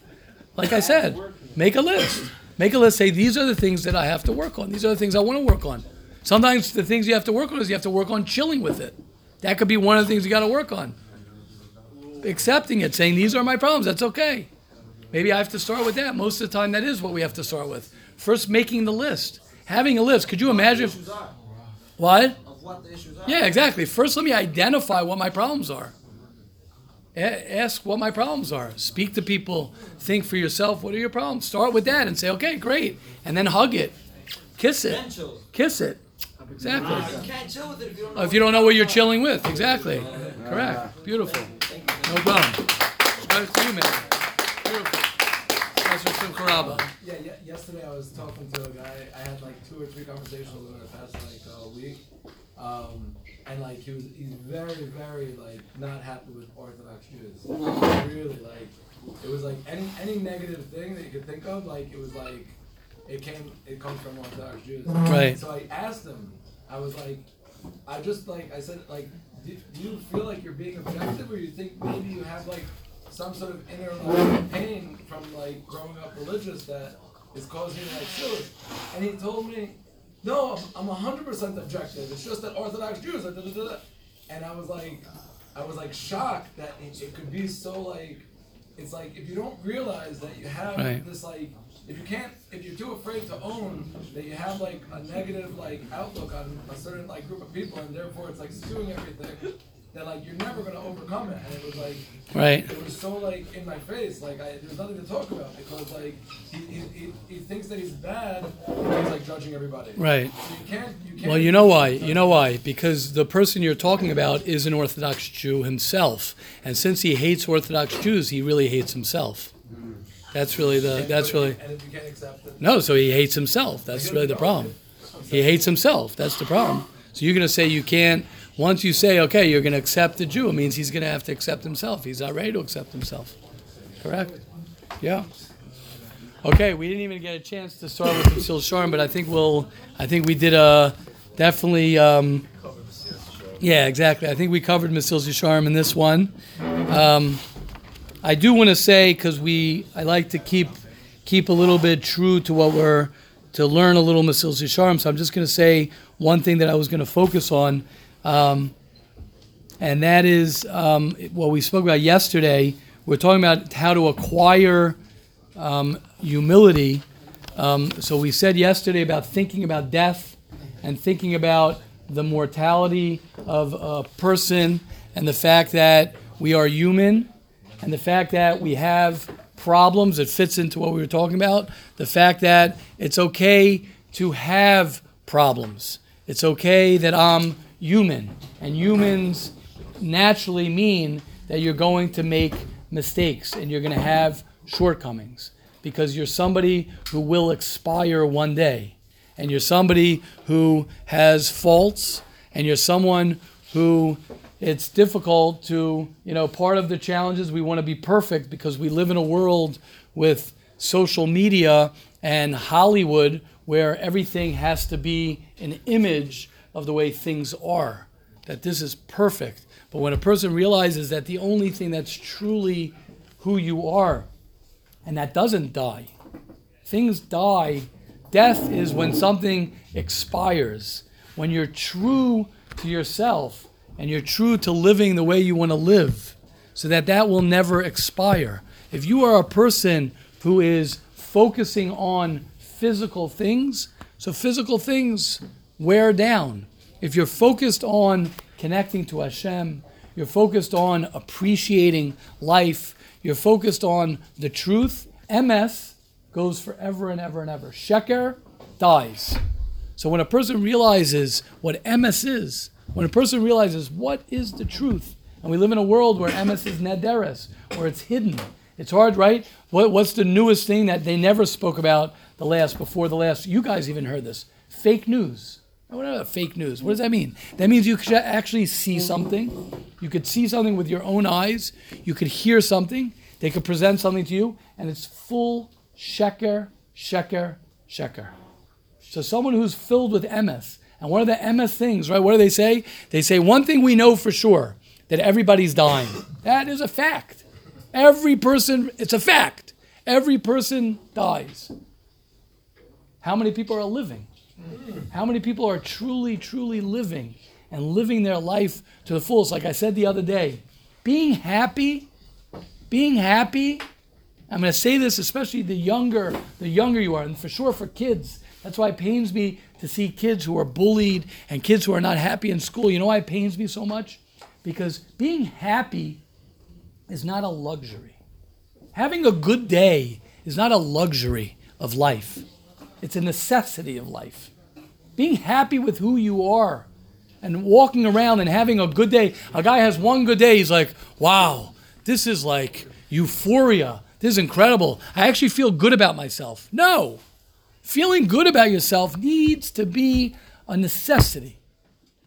Like I said, make a list. Make a list. Say these are the things that I have to work on. These are the things I want to work on. Sometimes the things you have to work on is you have to work on chilling with it. That could be one of the things you got to work on. Accepting it, saying these are my problems. That's okay. Maybe I have to start with that. Most of the time, that is what we have to start with. First, making the list. Having a list. Could you imagine? If, what? of what the issues are. Yeah, exactly. First, let me identify what my problems are. A- ask what my problems are. Speak to people. Think for yourself. What are your problems? Start with that and say, okay, great. And then hug it. Kiss it. Kiss it. Exactly. You can't chill with it if you don't know. You don't know what you're chilling with. Exactly. Correct. Beautiful. No problem. To you, man. Beautiful. Simcha Rabba. Yeah, ye- yesterday I was talking to a guy. I had like two or three conversations in the past like uh, week, um, and like he was he's very very like not happy with Orthodox Jews. Really like it was like any any negative thing that you could think of like it was like it came it comes from Orthodox Jews. Right. So I asked him. I was like, I just like I said like, do, do you feel like you're being objective, or you think maybe you have like some sort of inner like pain from like growing up religious that is causing like chills? And he told me, no, I'm I'm hundred percent objective. It's just that Orthodox Jews are da da da. da." And I was like, I was like shocked that it, it could be so like, it's like if you don't realize that you have Right. this like, if you can't, if you're too afraid to own that you have like a negative like outlook on a certain like group of people, and therefore it's like skewing everything. That like you're never gonna overcome it. And it was like Right. It was so like in my face, like I there's nothing to talk about because like he, he, he, thinks that he's bad and he's like judging everybody. Right. So you can't you can't Well, you know why? You know why? Because the person you're talking about is an Orthodox Jew himself, and since he hates Orthodox Jews, he really hates himself. That's really the. That's really. and if you can't accept it. No, so he hates himself. That's really the problem. He hates himself. That's the problem. So you're going to say you can't. Once you say, okay, you're going to accept the Jew, it means he's going to have to accept himself. He's not ready to accept himself. Correct? Yeah. Okay, we didn't even get a chance to start with Mesilas Yesharim, but I think we'll. I think we did a definitely. Um, yeah, exactly. I think we covered Mesilas Yesharim in this one. Um, I do want to say because we, I like to keep keep a little bit true to what we're to learn a little Mesilas Yesharim. So I'm just going to say one thing that I was going to focus on, um, and that is um, what we spoke about yesterday. We're talking about how to acquire um, humility. Um, so we said yesterday about thinking about death and thinking about the mortality of a person and the fact that we are human and the fact that we have problems. It fits into what we were talking about. The fact that it's okay to have problems. It's okay that I'm human. And humans naturally mean that you're going to make mistakes and you're going to have shortcomings because you're somebody who will expire one day. And you're somebody who has faults and you're someone who it's difficult to, you know, part of the challenges we want to be perfect because we live in a world with social media and Hollywood where everything has to be an image of the way things are, that this is perfect. But when a person realizes that the only thing that's truly who you are, and that doesn't die, things die. Death is when something expires, when you're true to yourself and you're true to living the way you want to live, so that that will never expire. If you are a person who is focusing on physical things, so physical things wear down. If you're focused on connecting to Hashem, you're focused on appreciating life, you're focused on the truth, emes goes forever and ever and ever. Sheker dies. So when a person realizes what emes is, when a person realizes what is the truth, and we live in a world where emes is nederes, where it's hidden. It's hard, right? What, what's the newest thing that they never spoke about the last, before the last? You guys even heard this. Fake news. What about fake news? What does that mean? That means you could actually see something. You could see something with your own eyes. You could hear something. They could present something to you, and it's full sheker, sheker, sheker. So someone who's filled with emes, and one of the emes things, right? What do they say? They say one thing we know for sure that everybody's dying. That is a fact. Every person, it's a fact. Every person dies. How many people are living? How many people are truly, truly living and living their life to the fullest? Like I said the other day, being happy, being happy. I'm going to say this, especially the younger, the younger you are, and for sure for kids. That's why it pains me to see kids who are bullied and kids who are not happy in school. You know why it pains me so much? Because being happy is not a luxury. Having a good day is not a luxury of life, it's a necessity of life. Being happy with who you are and walking around and having a good day. A guy has one good day, he's like, wow, this is like euphoria. This is incredible. I actually feel good about myself. No. Feeling good about yourself needs to be a necessity.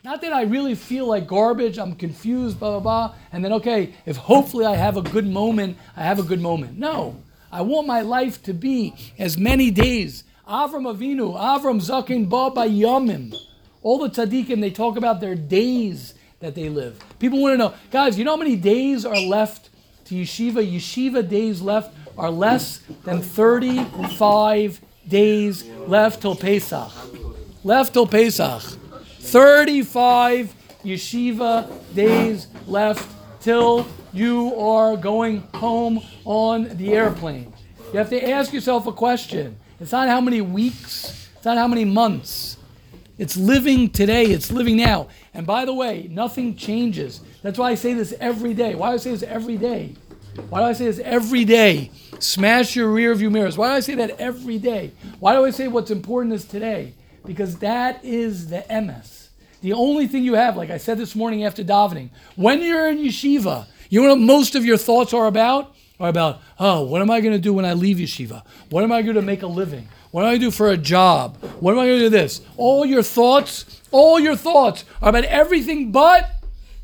Not that I really feel like garbage, I'm confused, blah, blah, blah. And then, okay, if hopefully I have a good moment, I have a good moment. No. I want my life to be as many days. Avram Avinu, Avram Zakin Ba. All the tzaddikim, they talk about their days that they live. People want to know, guys, you know how many days are left to yeshiva? Yeshiva days left are less than 35 days left till Pesach. Left till Pesach. 35 yeshiva days left till you are going home on the airplane. You have to ask yourself a question. It's not how many weeks, it's not how many months. It's living today. It's living now. And by the way, nothing changes. That's why I say this every day. Why do I say this every day? Why do I say this every day? Smash your rear view mirrors. Why do I say that every day? Why do I say what's important is today? Because that is the emes. The only thing you have, like I said this morning after davening, when you're in yeshiva, you know what most of your thoughts are about? Are about, oh, what am I going to do when I leave yeshiva? What am I going to make a living? What am I going to do for a job? What am I going to do this? All your thoughts, all your thoughts are about everything but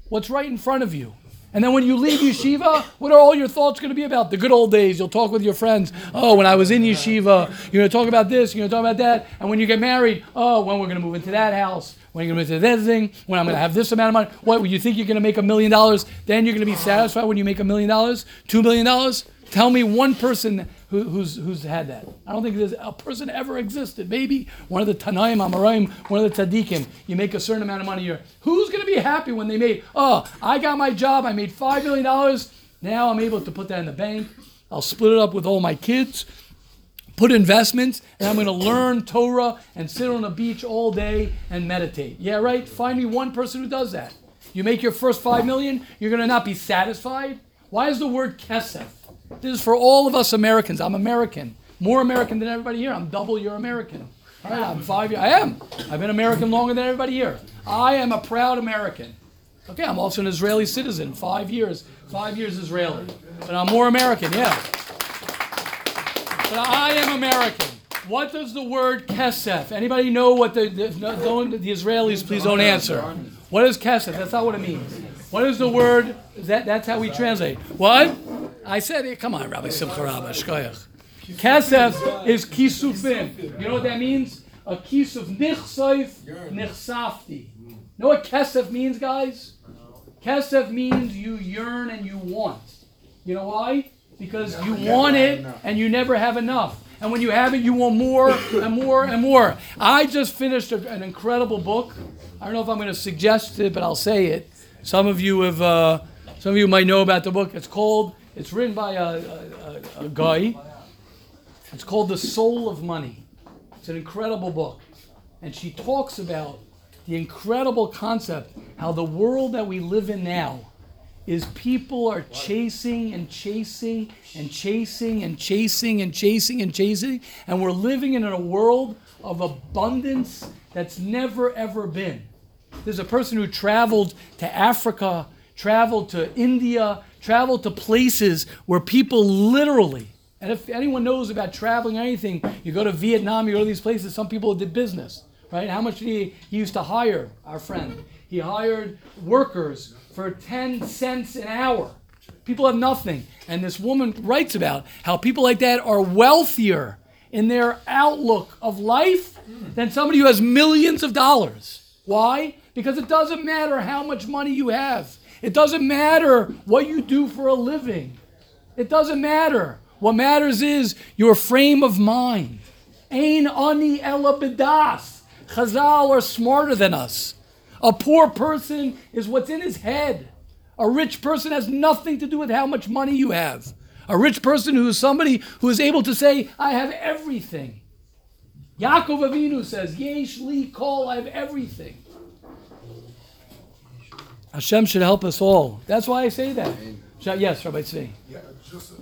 what's right in front of you. And then when you leave yeshiva, what are all your thoughts going to be about? The good old days. You'll talk with your friends. Oh, when I was in yeshiva, you're going to talk about this, you're going to talk about that. And when you get married, oh, when we're going to move into that house, when you're going to into this thing, when I'm going to have this amount of money. What, you think you're going to make a million dollars? Then you're going to be satisfied when you make a million dollars? Two million dollars? Tell me one person who, who's, who's had that. I don't think there's a person ever existed. Maybe one of the Tanaim, Amoraim, one of the Tzaddikim. You make a certain amount of money year. Who's going to be happy when they made, oh, I got my job, I made $5 million. Now I'm able to put that in the bank. I'll split it up with all my kids, put investments, and I'm going to learn Torah and sit on a beach all day and meditate. Yeah, right? Find me one person who does that. You make your first 5 million, you're going to not be satisfied. Why is the word kesef? This is for all of us Americans. I'm American. More American than everybody here. I'm double your American. All right, I'm five years. I am. I've been American longer than everybody here. I am a proud American. Okay, I'm also an Israeli citizen. Five years. Five years Israeli. But I'm more American, yeah. But I am American. What does the word kesef? Anybody know what the the, the Israelis please don't answer. What is kesef? That's not what it means. What is the word? That that's how we translate. What? I said it. Come on, Rabbi Simcha Rabbi Shkoyach. Kesef is kisufim. You know what that means? A kisuf nichsoif nichsafti. Know what kesef means, guys? Kesef means you yearn and you want. You know why? Because you want it and you never have enough. And when you have it, you want more and more and more. I just finished a, an incredible book. I don't know if I'm going to suggest it, but I'll say it. Some of you have, uh, some of you might know about the book. It's called. It's written by a, a, a, a guy. It's called The Soul of Money. It's an incredible book, and she talks about the incredible concept how the world that we live in now is people are chasing and chasing and chasing and chasing and chasing and chasing and we're living in a world of abundance that's never ever been. There's a person who traveled to africa traveled to india traveled to places where people literally and if anyone knows about traveling or anything you go to vietnam you go to these places some people did business right? How much did he, he used to hire? Our friend. He hired workers for 10 cents an hour. People have nothing. And this woman writes about how people like that are wealthier in their outlook of life than somebody who has millions of dollars. Why? Because it doesn't matter how much money you have, it doesn't matter what you do for a living. It doesn't matter. What matters is your frame of mind. Ain ani ela bidas. Chazal are smarter than us. A poor person is what's in his head. A rich person has nothing to do with how much money you have. A rich person who is somebody who is able to say, I have everything. Yaakov Avinu says, Yesh li kol, I have everything. Hashem should help us all. That's why I say that. Yes, Rabbi Tzvi. Yeah, just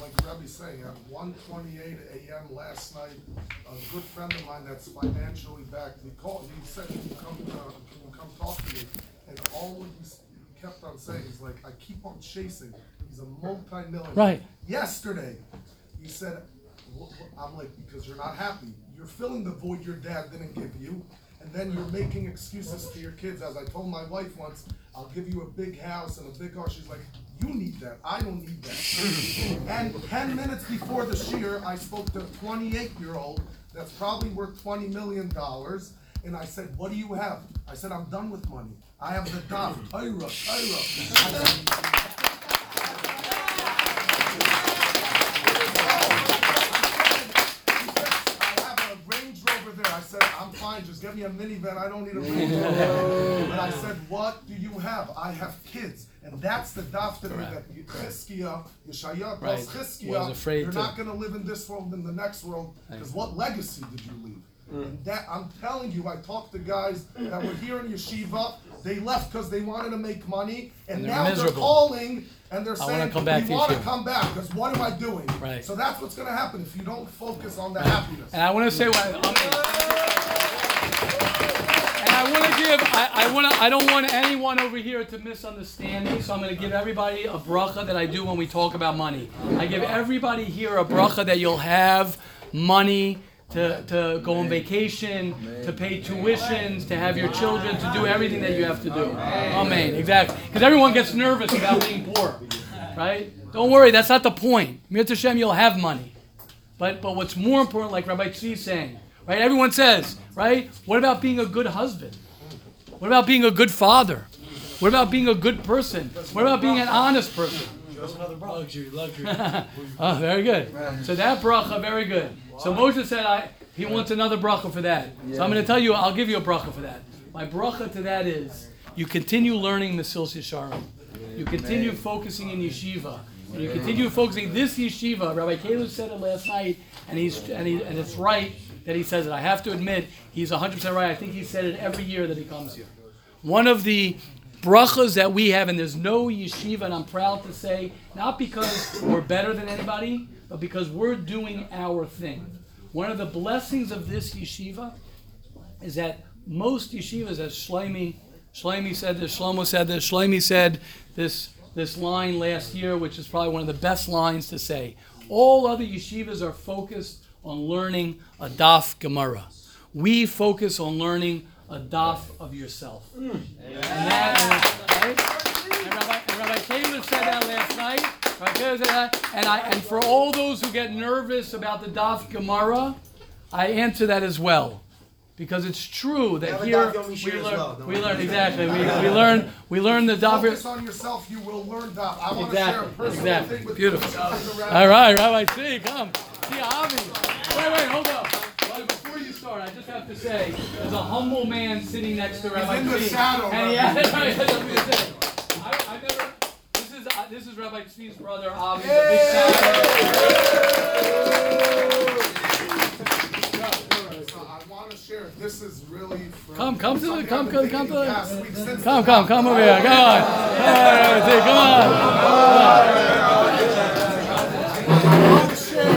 like Rabbi's saying, at 1:28 a.m. last night, a good friend of mine that's financially backed, he called, he said, can you come, uh, can you come talk to me? And all he s- kept on saying is like, I keep on chasing. He's a multi-millionaire. Right. Yesterday, he said, "Wh- wh-" I'm like, because you're not happy. You're filling the void your dad didn't give you. And then you're making excuses to your kids. As I told my wife once, I'll give you a big house and a big car. She's like, you need that. I don't need that. and 10 minutes before the shiur, I spoke to a 28 year old that's probably worth $20 million. And I said, what do you have? I said, I'm done with money. I have the daf, Torah, Torah. I said, I have a Range Rover there. I said, I'm fine, just get me a minivan. I don't need a Range Rover. But I said, what do you have? I have kids. And that's the daf to me that Chizkiah, Yeshaya Right. tells Chizkiah, you're not going to live in this world, in the next world. Because what legacy did you leave? And that I'm telling you, I talked to guys that were here in yeshiva. They left because they wanted to make money, and, And they're now they're calling and they're I saying, come back "We want to come back because what am I doing?" Right. So that's what's going to happen if you don't focus on the happiness. And I want to say what I'm. And I want to give. I, I want to. I don't want anyone over here to misunderstand me. So I'm going to give everybody a bracha that I do when we talk about money. I give everybody here a bracha that you'll have money. To, to go on vacation, to pay tuitions, to have your children, to do everything that you have to do. Amen. Exactly. Because everyone gets nervous about being poor, right? Don't worry, that's not the point. Mir Hashem, you'll have money. But but what's more important, like Rabbi Tzvi is saying, right? Everyone says, right? What about being a good husband? What about being a good father? What about being a good person? What about being an honest person? Luxury, luxury. oh, very good. So that bracha, very good. So Moshe said, I he wants another bracha for that. So I'm going to tell you, I'll give you a bracha for that. My bracha to that is, you continue learning Mesilas Yesharim. You continue focusing in yeshiva. And you continue focusing. This yeshiva, Rabbi Caleb said it last night, and he's and he and it's right that he says it. I have to admit, he's 100% right. I think he said it every year that he comes here. One of the brachas that we have, and there's no yeshiva, and I'm proud to say, not because we're better than anybody, because we're doing our thing. One of the blessings of this yeshiva is that most yeshivas, as Shlomi, Shlomi said this, Shlomo said this, Shlomi said this, this line last year, which is probably one of the best lines to say. All other yeshivas are focused on learning a daf Gemara. We focus on learning a daf of yourself. Mm. And that is, right? And Rabbi, and Rabbi said that last night. Rabbi Caleb said that. And, I, and for all those who get nervous about the daf Gemara, I answer that as well. Because it's true that have here we learn, well, we learn exactly. We, we learn we learn the daf. Focus on yourself, you will learn daf. I want to share a personal Exactly. thing with Beautiful. you. as a rabbi. All right, Rabbi C, come. See, Avi. Wait, wait, hold up. Well, before you start, I just have to say, there's a humble man sitting next to Rabbi in the shadow, And he Rabbi. has, right, that's what I'm gonna say. I, I never. This is Rabbi Tzvi's brother, Avi. He's a big I want to share. This is really. From Come, come to the, come, come, come to the, past week since come, come, come over here. Come on, come on, come on. I want to share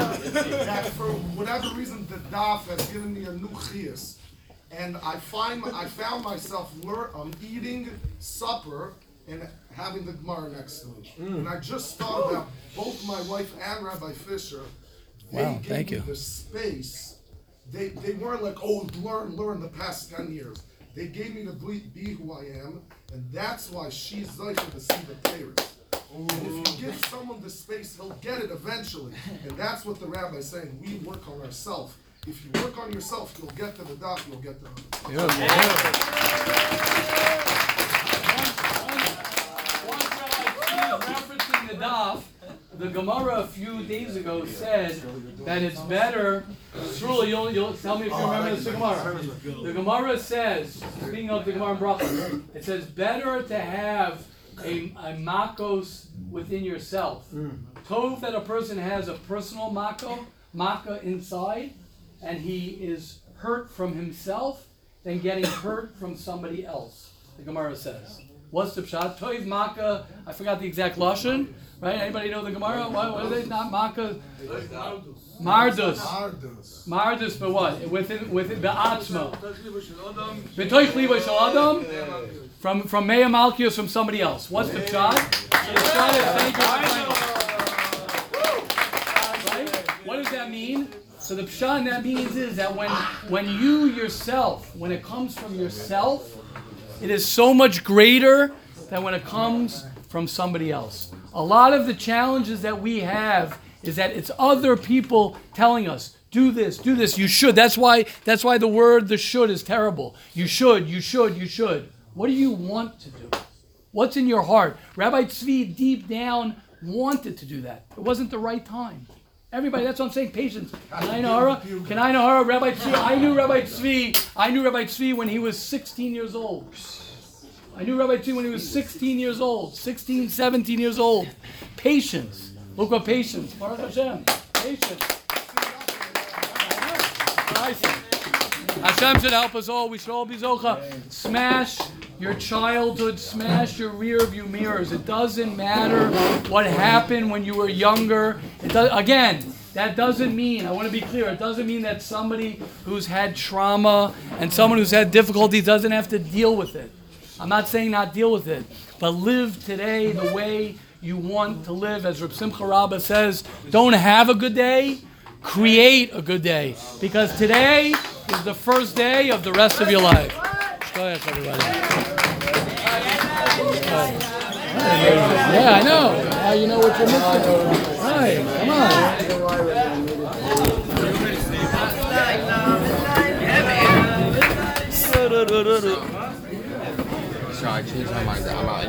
that for whatever reason, the daf has given me a new chiyas. And I find I found myself lear, um, eating supper and having the Gemara next to me. And I just thought about both my wife and Rabbi Fischer. They Wow, gave thank me you. the space. They, they weren't like, oh, learn, learn the past 10 years. They gave me to be, be who I am, and that's why she's zeicha to see the players. And if you give someone the space, he'll get it eventually. And that's what the rabbi's saying. We work on ourselves. If you work on yourself, you'll get to the daf, you'll get to the Beautiful, beautiful. The daf, the Gemara a few days ago said that it's better. Truly, you'll, you'll tell me if you remember this Gemara. The Gemara says, speaking of the Gemara Bracha, it says better to have a, a makos within yourself. Tov that a person has a personal mako, maka inside, and he is hurt from himself than getting hurt from somebody else. The Gemara says. What's the pshat? Toiv maka. I forgot the exact lashon. Right? Anybody know the Gemara? What, what is it? Not maka. Mardus. Mardus. Mardus, but what? Within within be'atzma. B'toich liba shel adam. From from Meya Malkius from somebody else. What's the pshat? So the pshat is thank you. What does that mean? So the pshat that means is that when when you yourself, when it comes from yourself, it is so much greater than when it comes from somebody else. A lot of the challenges that we have is that it's other people telling us, do this, do this, you should. That's why that's why the word the should is terrible. You should, you should, you should. What do you want to do? What's in your heart? Rabbi Tzvi deep down wanted to do that. It wasn't the right time. Everybody, that's what I'm saying. Patience. Can I her? Can I? Rabbi Tzvi. I knew Rabbi Tzvi. I knew Rabbi Tzvi when he was 16 years old. I knew Rabbi T when he was 16 years old, 16, 17 years old. Patience. Look what patience. Baruch Hashem. Patience. Hashem should help us all. We should all be zocha. Smash your childhood. Smash your rear view mirrors. It doesn't matter what happened when you were younger. It does, again, that doesn't mean, I want to be clear, it doesn't mean that somebody who's had trauma and someone who's had difficulties doesn't have to deal with it. I'm not saying not deal with it, but live today the way you want to live. As Reb Simcha Rabba says, don't have a good day, create a good day. Because today is the first day of the rest of your life. Go ahead, everybody. Yeah, I know. Now you know what you're missing. Right, come on. I changed my mind. I'm.